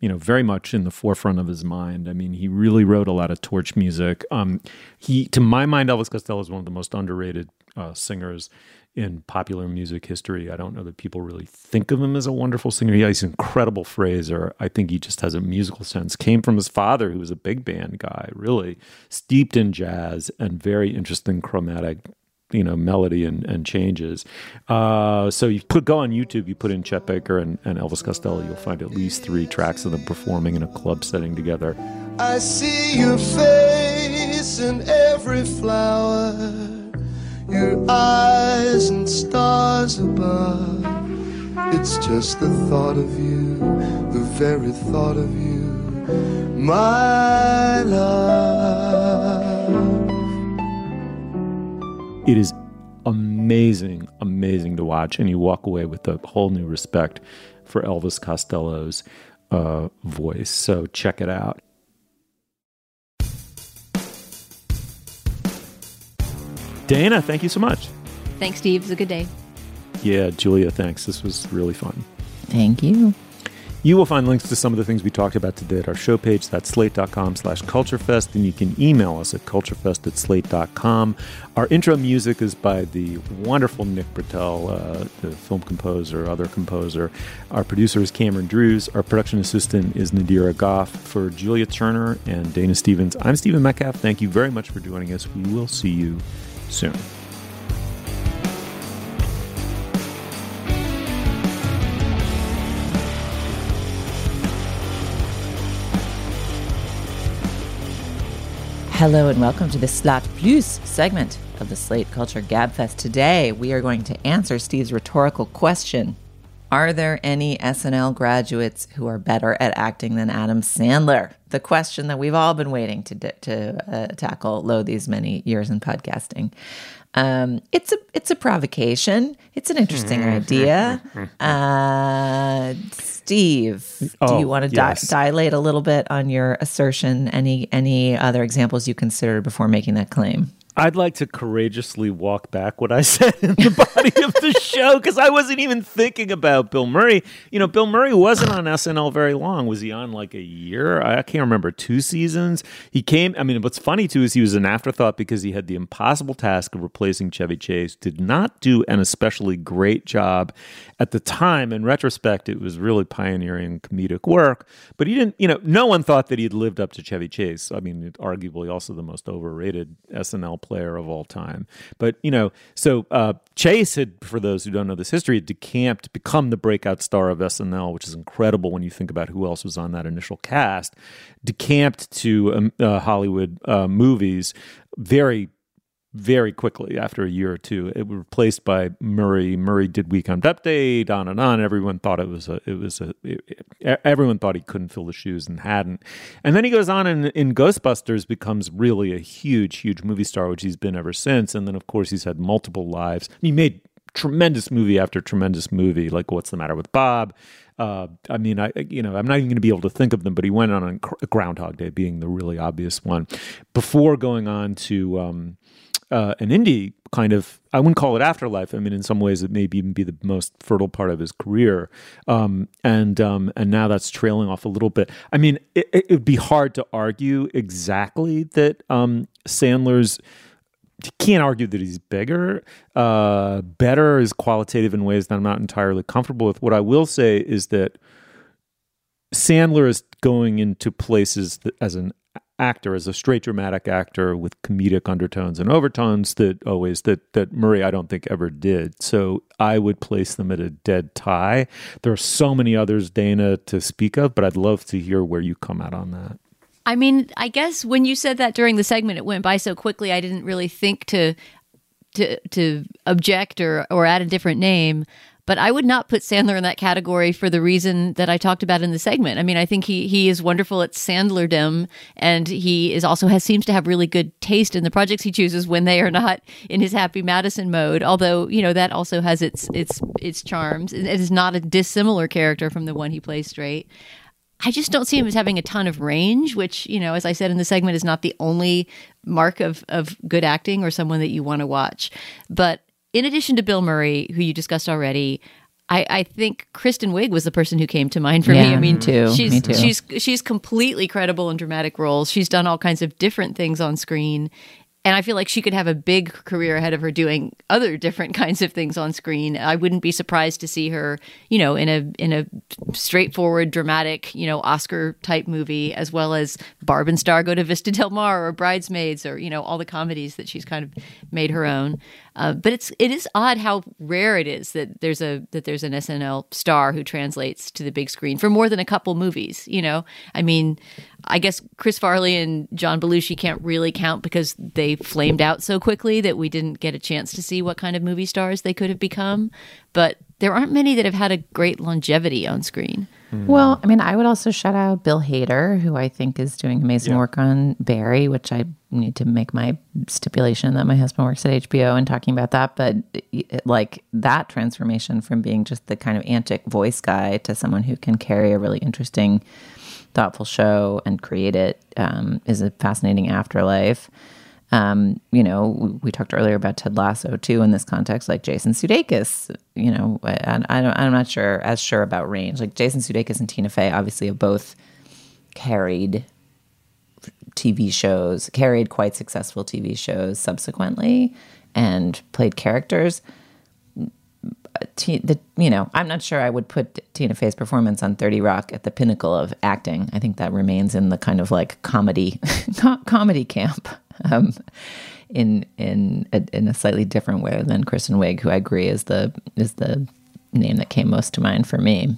You know, very much in the forefront of his mind. I mean, he really wrote a lot of torch music. Um, he, to my mind, Elvis Costello is one of the most underrated uh, singers in popular music history. I don't know that people really think of him as a wonderful singer. Yeah, he's an incredible phraser. I think he just has a musical sense. Came from his father, who was a big band guy, really steeped in jazz and very interesting chromatic you know melody and, and changes uh, so you put go on youtube you put in chet baker and, and elvis costello you'll find at least three tracks of them performing in a club setting together I see your face in every flower. Your eyes and stars above. It's just the thought of you, the very thought of you, my love. It is amazing, amazing to watch, and you walk away with a whole new respect for Elvis Costello's uh, voice. So check it out. Dana, thank you so much. Thanks, Steve. It was a good day. Yeah, Julia, thanks. This was really fun. Thank you. You will find links to some of the things we talked about today at our show page. That's slate.com slash culturefest. And you can email us at culturefest at slate.com. Our intro music is by the wonderful Nick Britell, uh, the film composer, other composer. Our producer is Cameron Drews. Our production assistant is Nadira Goffe. For Julia Turner and Dana Stevens, I'm Stephen Metcalf. Thank you very much for joining us. We will see you soon. Hello and welcome to the Slate Plus segment of the Slate Culture Gabfest. Today we are going to answer Steve's rhetorical question. Are there any SNL graduates who are better at acting than Adam Sandler? The question that we've all been waiting to to uh, tackle, lo these many years in podcasting. Um, it's a it's a provocation. It's an interesting idea. Uh, Steve, do Oh, you want to di- dilate a little bit on your assertion? Any any other examples you considered before making that claim? I'd like to courageously walk back what I said in the body of the show because I wasn't even thinking about Bill Murray. You know, Bill Murray wasn't on SNL very long. Was he on like a year? I can't remember. Two seasons. He came. I mean, what's funny too is he was an afterthought because he had the impossible task of replacing Chevy Chase. Did not do an especially great job at the time. In retrospect, it was really pioneering comedic work. But he didn't. You know, no one thought that he'd lived up to Chevy Chase. I mean, arguably also the most overrated SNL player of all time. But you know, so uh, Chase had, for those who don't know this history, had decamped become the breakout star of SNL, which is incredible when you think about who else was on that initial cast. Decamped to um, uh, Hollywood uh, movies very very quickly after a year or two. It was replaced by Murray. Murray did Weekend Update, on and on. Everyone thought it was a, it was a, it- it- everyone thought he couldn't fill the shoes and hadn't. And then he goes on in, in Ghostbusters, becomes really a huge, huge movie star, which he's been ever since. And then, of course, he's had multiple lives. He made tremendous movie after tremendous movie, like What's the Matter with Bob? Uh, I mean, I you know, I'm not even going to be able to think of them, but he went on a Groundhog Day, being the really obvious one, before going on to um, uh, an indie kind of I wouldn't call it afterlife. I mean, in some ways, it may even be the most fertile part of his career, um, and um, and now that's trailing off a little bit. I mean, it, would be hard to argue exactly that um, Sandler's. You can't argue that he's bigger. Uh, better is qualitative in ways that I'm not entirely comfortable with. What I will say is that Sandler is going into places that, as an actor, as a straight dramatic actor with comedic undertones and overtones that always that that Murray I don't think ever did. So I would place them at a dead tie. There are so many others, Dana, to speak of, but I'd love to hear where you come out on that. I mean, I guess when you said that during the segment, it went by so quickly. I didn't really think to to to object or or add a different name. But I would not put Sandler in that category for the reason that I talked about in the segment. I mean, I think he he is wonderful at Sandlerdom, and he is also has seems to have really good taste in the projects he chooses when they are not in his Happy Madison mode. Although you know that also has its its its charms. It is not a dissimilar character from the one he plays straight. I just don't see him as having a ton of range, which, you know, as I said in the segment, is not the only mark of, of good acting or someone that you want to watch. But in addition to Bill Murray, who you discussed already, I, I think Kristen Wiig was the person who came to mind for me. I mean, me too, she's me too. she's she's completely credible in dramatic roles. She's done all kinds of different things on screen. And I feel like she could have a big career ahead of her doing other different kinds of things on screen. I wouldn't be surprised to see her, you know, in a in a straightforward, dramatic, you know, Oscar type movie, as well as Barb and Star go to Vista Del Mar or Bridesmaids or you know all the comedies that she's kind of made her own. Uh, but it's it is odd how rare it is that there's a that there's an SNL star who translates to the big screen for more than a couple movies. You know, I mean, I guess Chris Farley and John Belushi can't really count because they flamed out so quickly that we didn't get a chance to see what kind of movie stars they could have become. But there aren't many that have had a great longevity on screen. Hmm. Well, I mean, I would also shout out Bill Hader, who I think is doing amazing work on Barry, which I need to make my stipulation that my husband works at HBO and talking about that. But it- like that transformation from being just the kind of antic voice guy to someone who can carry a really interesting, thoughtful show and create it um, is a fascinating afterlife. Um, you know, we, talked earlier about Ted Lasso too in this context, like Jason Sudeikis. You know, and I don't, I'm not sure as sure about range. Like Jason Sudeikis and Tina Fey obviously have both carried TV shows, carried quite successful TV shows subsequently, and played characters. T- the, you know, I'm not sure I would put Tina Fey's performance on 30 Rock at the pinnacle of acting. I think that remains in the kind of like comedy, co- comedy camp, um, in in a, in a slightly different way than Kristen Wiig, who I agree is the is the name that came most to mind for me.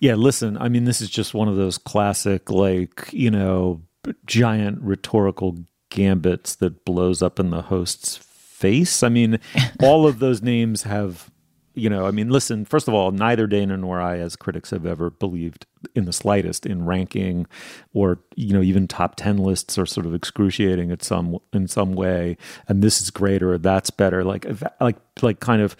Yeah, listen, I mean, this is just one of those classic, like, you know, giant rhetorical gambits that blows up in the host's face. I mean, all of those names have, you know, I mean, listen, first of all, neither Dana nor I, as critics, have ever believed in the slightest in ranking or, you know, even top 10 lists are sort of excruciating at some, in some way. And this is greater, that's better. Like, like, like kind of,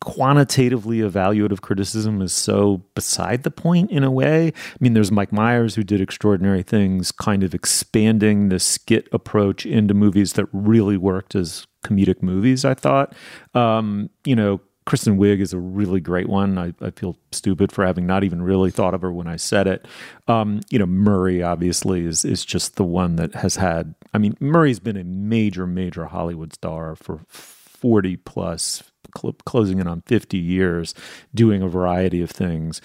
quantitatively evaluative criticism is so beside the point in a way. I mean, there's Mike Myers who did extraordinary things, kind of expanding the skit approach into movies that really worked as comedic movies, I thought. Um, you know, Kristen Wiig is a really great one. I, I feel stupid for having not even really thought of her when I said it. Um, you know, Murray obviously is is just the one that has had. I mean, Murray's been a major, major Hollywood star for forty plus cl- closing in on 50 years doing a variety of things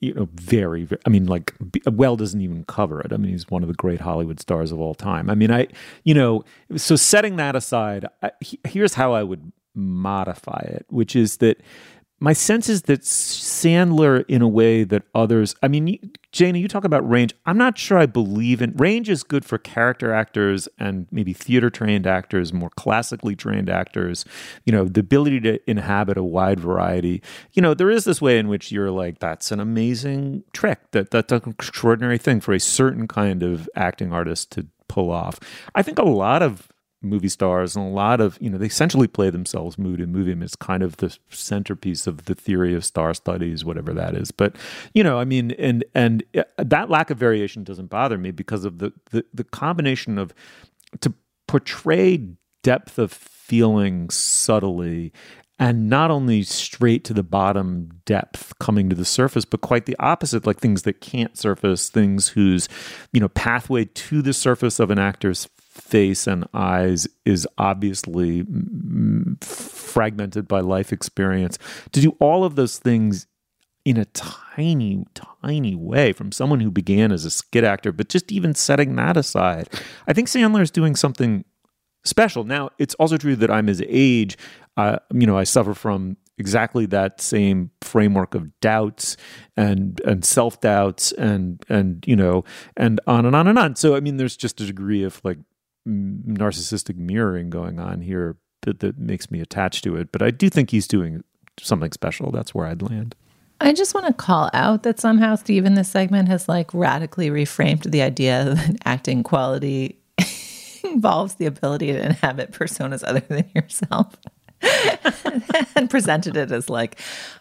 you know very, very i mean like well doesn't even cover it i mean he's one of the great hollywood stars of all time i mean i you know so setting that aside I, he- here's how i would modify it which is that my sense is that Sandler, in a way that others, I mean, Dana, you talk about range. I'm not sure I believe in range is good for character actors and maybe theater trained actors, more classically trained actors. You know, the ability to inhabit a wide variety. You know, there is this way in which you're like, that's an amazing trick. That that's an extraordinary thing for a certain kind of acting artist to pull off. I think a lot of movie stars and a lot of you know they essentially play themselves movie. And movie it's kind of the centerpiece of the theory of star studies whatever that is. But you know i mean and and uh, that lack of variation doesn't bother me because of the the, the combination of to portray depth of feeling subtly and not only straight to the bottom depth coming to the surface but quite the opposite like things that can't surface things whose you know pathway to the surface of an actor's face and eyes is obviously fragmented by life experience to do all of those things in a tiny, tiny way from someone who began as a skit actor, but just even setting that aside, I think Sandler is doing something special. Now, it's also true that I'm his age. Uh, you know, I suffer from exactly that same framework of doubts and and self doubts and and you know and on and on and on. So I mean, there's just a degree of like narcissistic mirroring going on here that, that makes me attached to it. But I do think he's doing something special. That's where I'd land. I just want to call out that somehow Steve in this segment has like radically reframed the idea that acting quality involves the ability to inhabit personas other than yourself. and presented it as like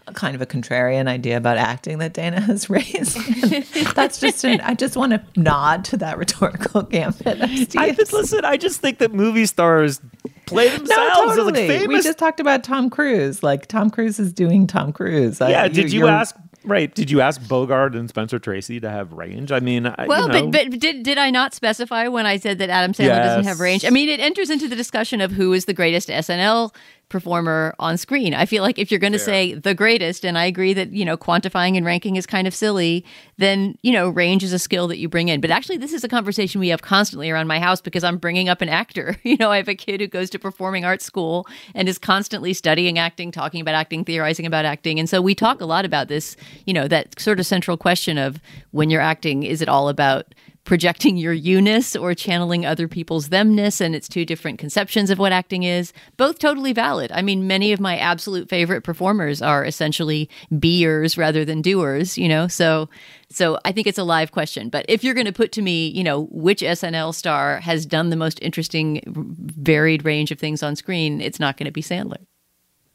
a kind of a contrarian idea about acting that Dana has raised. And that's just an, I just want to nod to that rhetorical gambit. I just listen. I just think that movie stars play themselves no, as like totally. famous. We just talked about Tom Cruise. Like Tom Cruise is doing Tom Cruise. I- yeah. Did you you're- ask? Right. Did you ask Bogart and Spencer Tracy to have range? I mean, I, Well, you know, but but did did I not specify when I said that Adam Sandler doesn't have range? I mean, it enters into the discussion of who is the greatest SNL performer on screen. I feel like if you're going to say the greatest, and I agree that you know quantifying and ranking is kind of silly, then you know range is a skill that you bring in. But actually, this is a conversation we have constantly around my house because I'm bringing up an actor. You know, I have a kid who goes to performing arts school and is constantly studying acting, talking about acting, theorizing about acting, and so we talk a lot about this. You know, that sort of central question of when you're acting, is it all about projecting your you-ness or channeling other people's themness, and it's two different conceptions of what acting is. Both totally valid. I mean, many of my absolute favorite performers are essentially beers rather than doers, you know? So so I think it's a live question. But if you're going to put to me, you know, which SNL star has done the most interesting, varied range of things on screen, it's not going to be Sandler.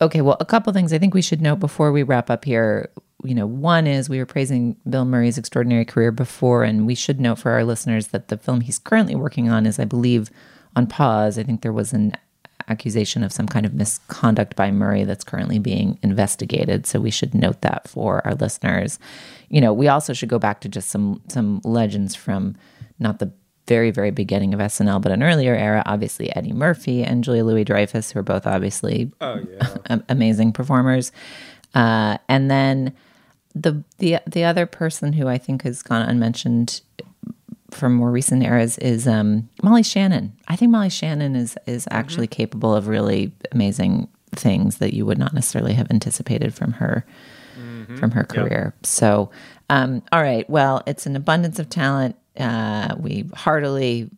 Okay, well, a couple things I think we should note before we wrap up here. You know, one is we were praising Bill Murray's extraordinary career before, and we should note for our listeners that the film he's currently working on is, I believe, on pause. I think there was an accusation of some kind of misconduct by Murray that's currently being investigated. So we should note that for our listeners. You know, we also should go back to just some some legends from not the very very beginning of SNL, but an earlier era. Obviously, Eddie Murphy and Julia Louis Dreyfus, who are both obviously oh, yeah. amazing performers. Uh, and then the the the other person who I think has gone unmentioned from more recent eras is um, Molly Shannon. I think Molly Shannon is is actually mm-hmm. capable of really amazing things that you would not necessarily have anticipated from her mm-hmm. from her career. Yep. So, um, all right. Well, it's an abundance of talent. Uh, we heartily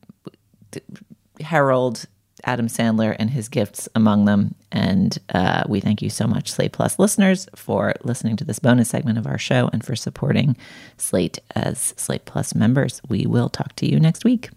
herald Adam Sandler and his gifts among them. And uh, we thank you so much, Slate Plus listeners, for listening to this bonus segment of our show and for supporting Slate as Slate Plus members. We will talk to you next week.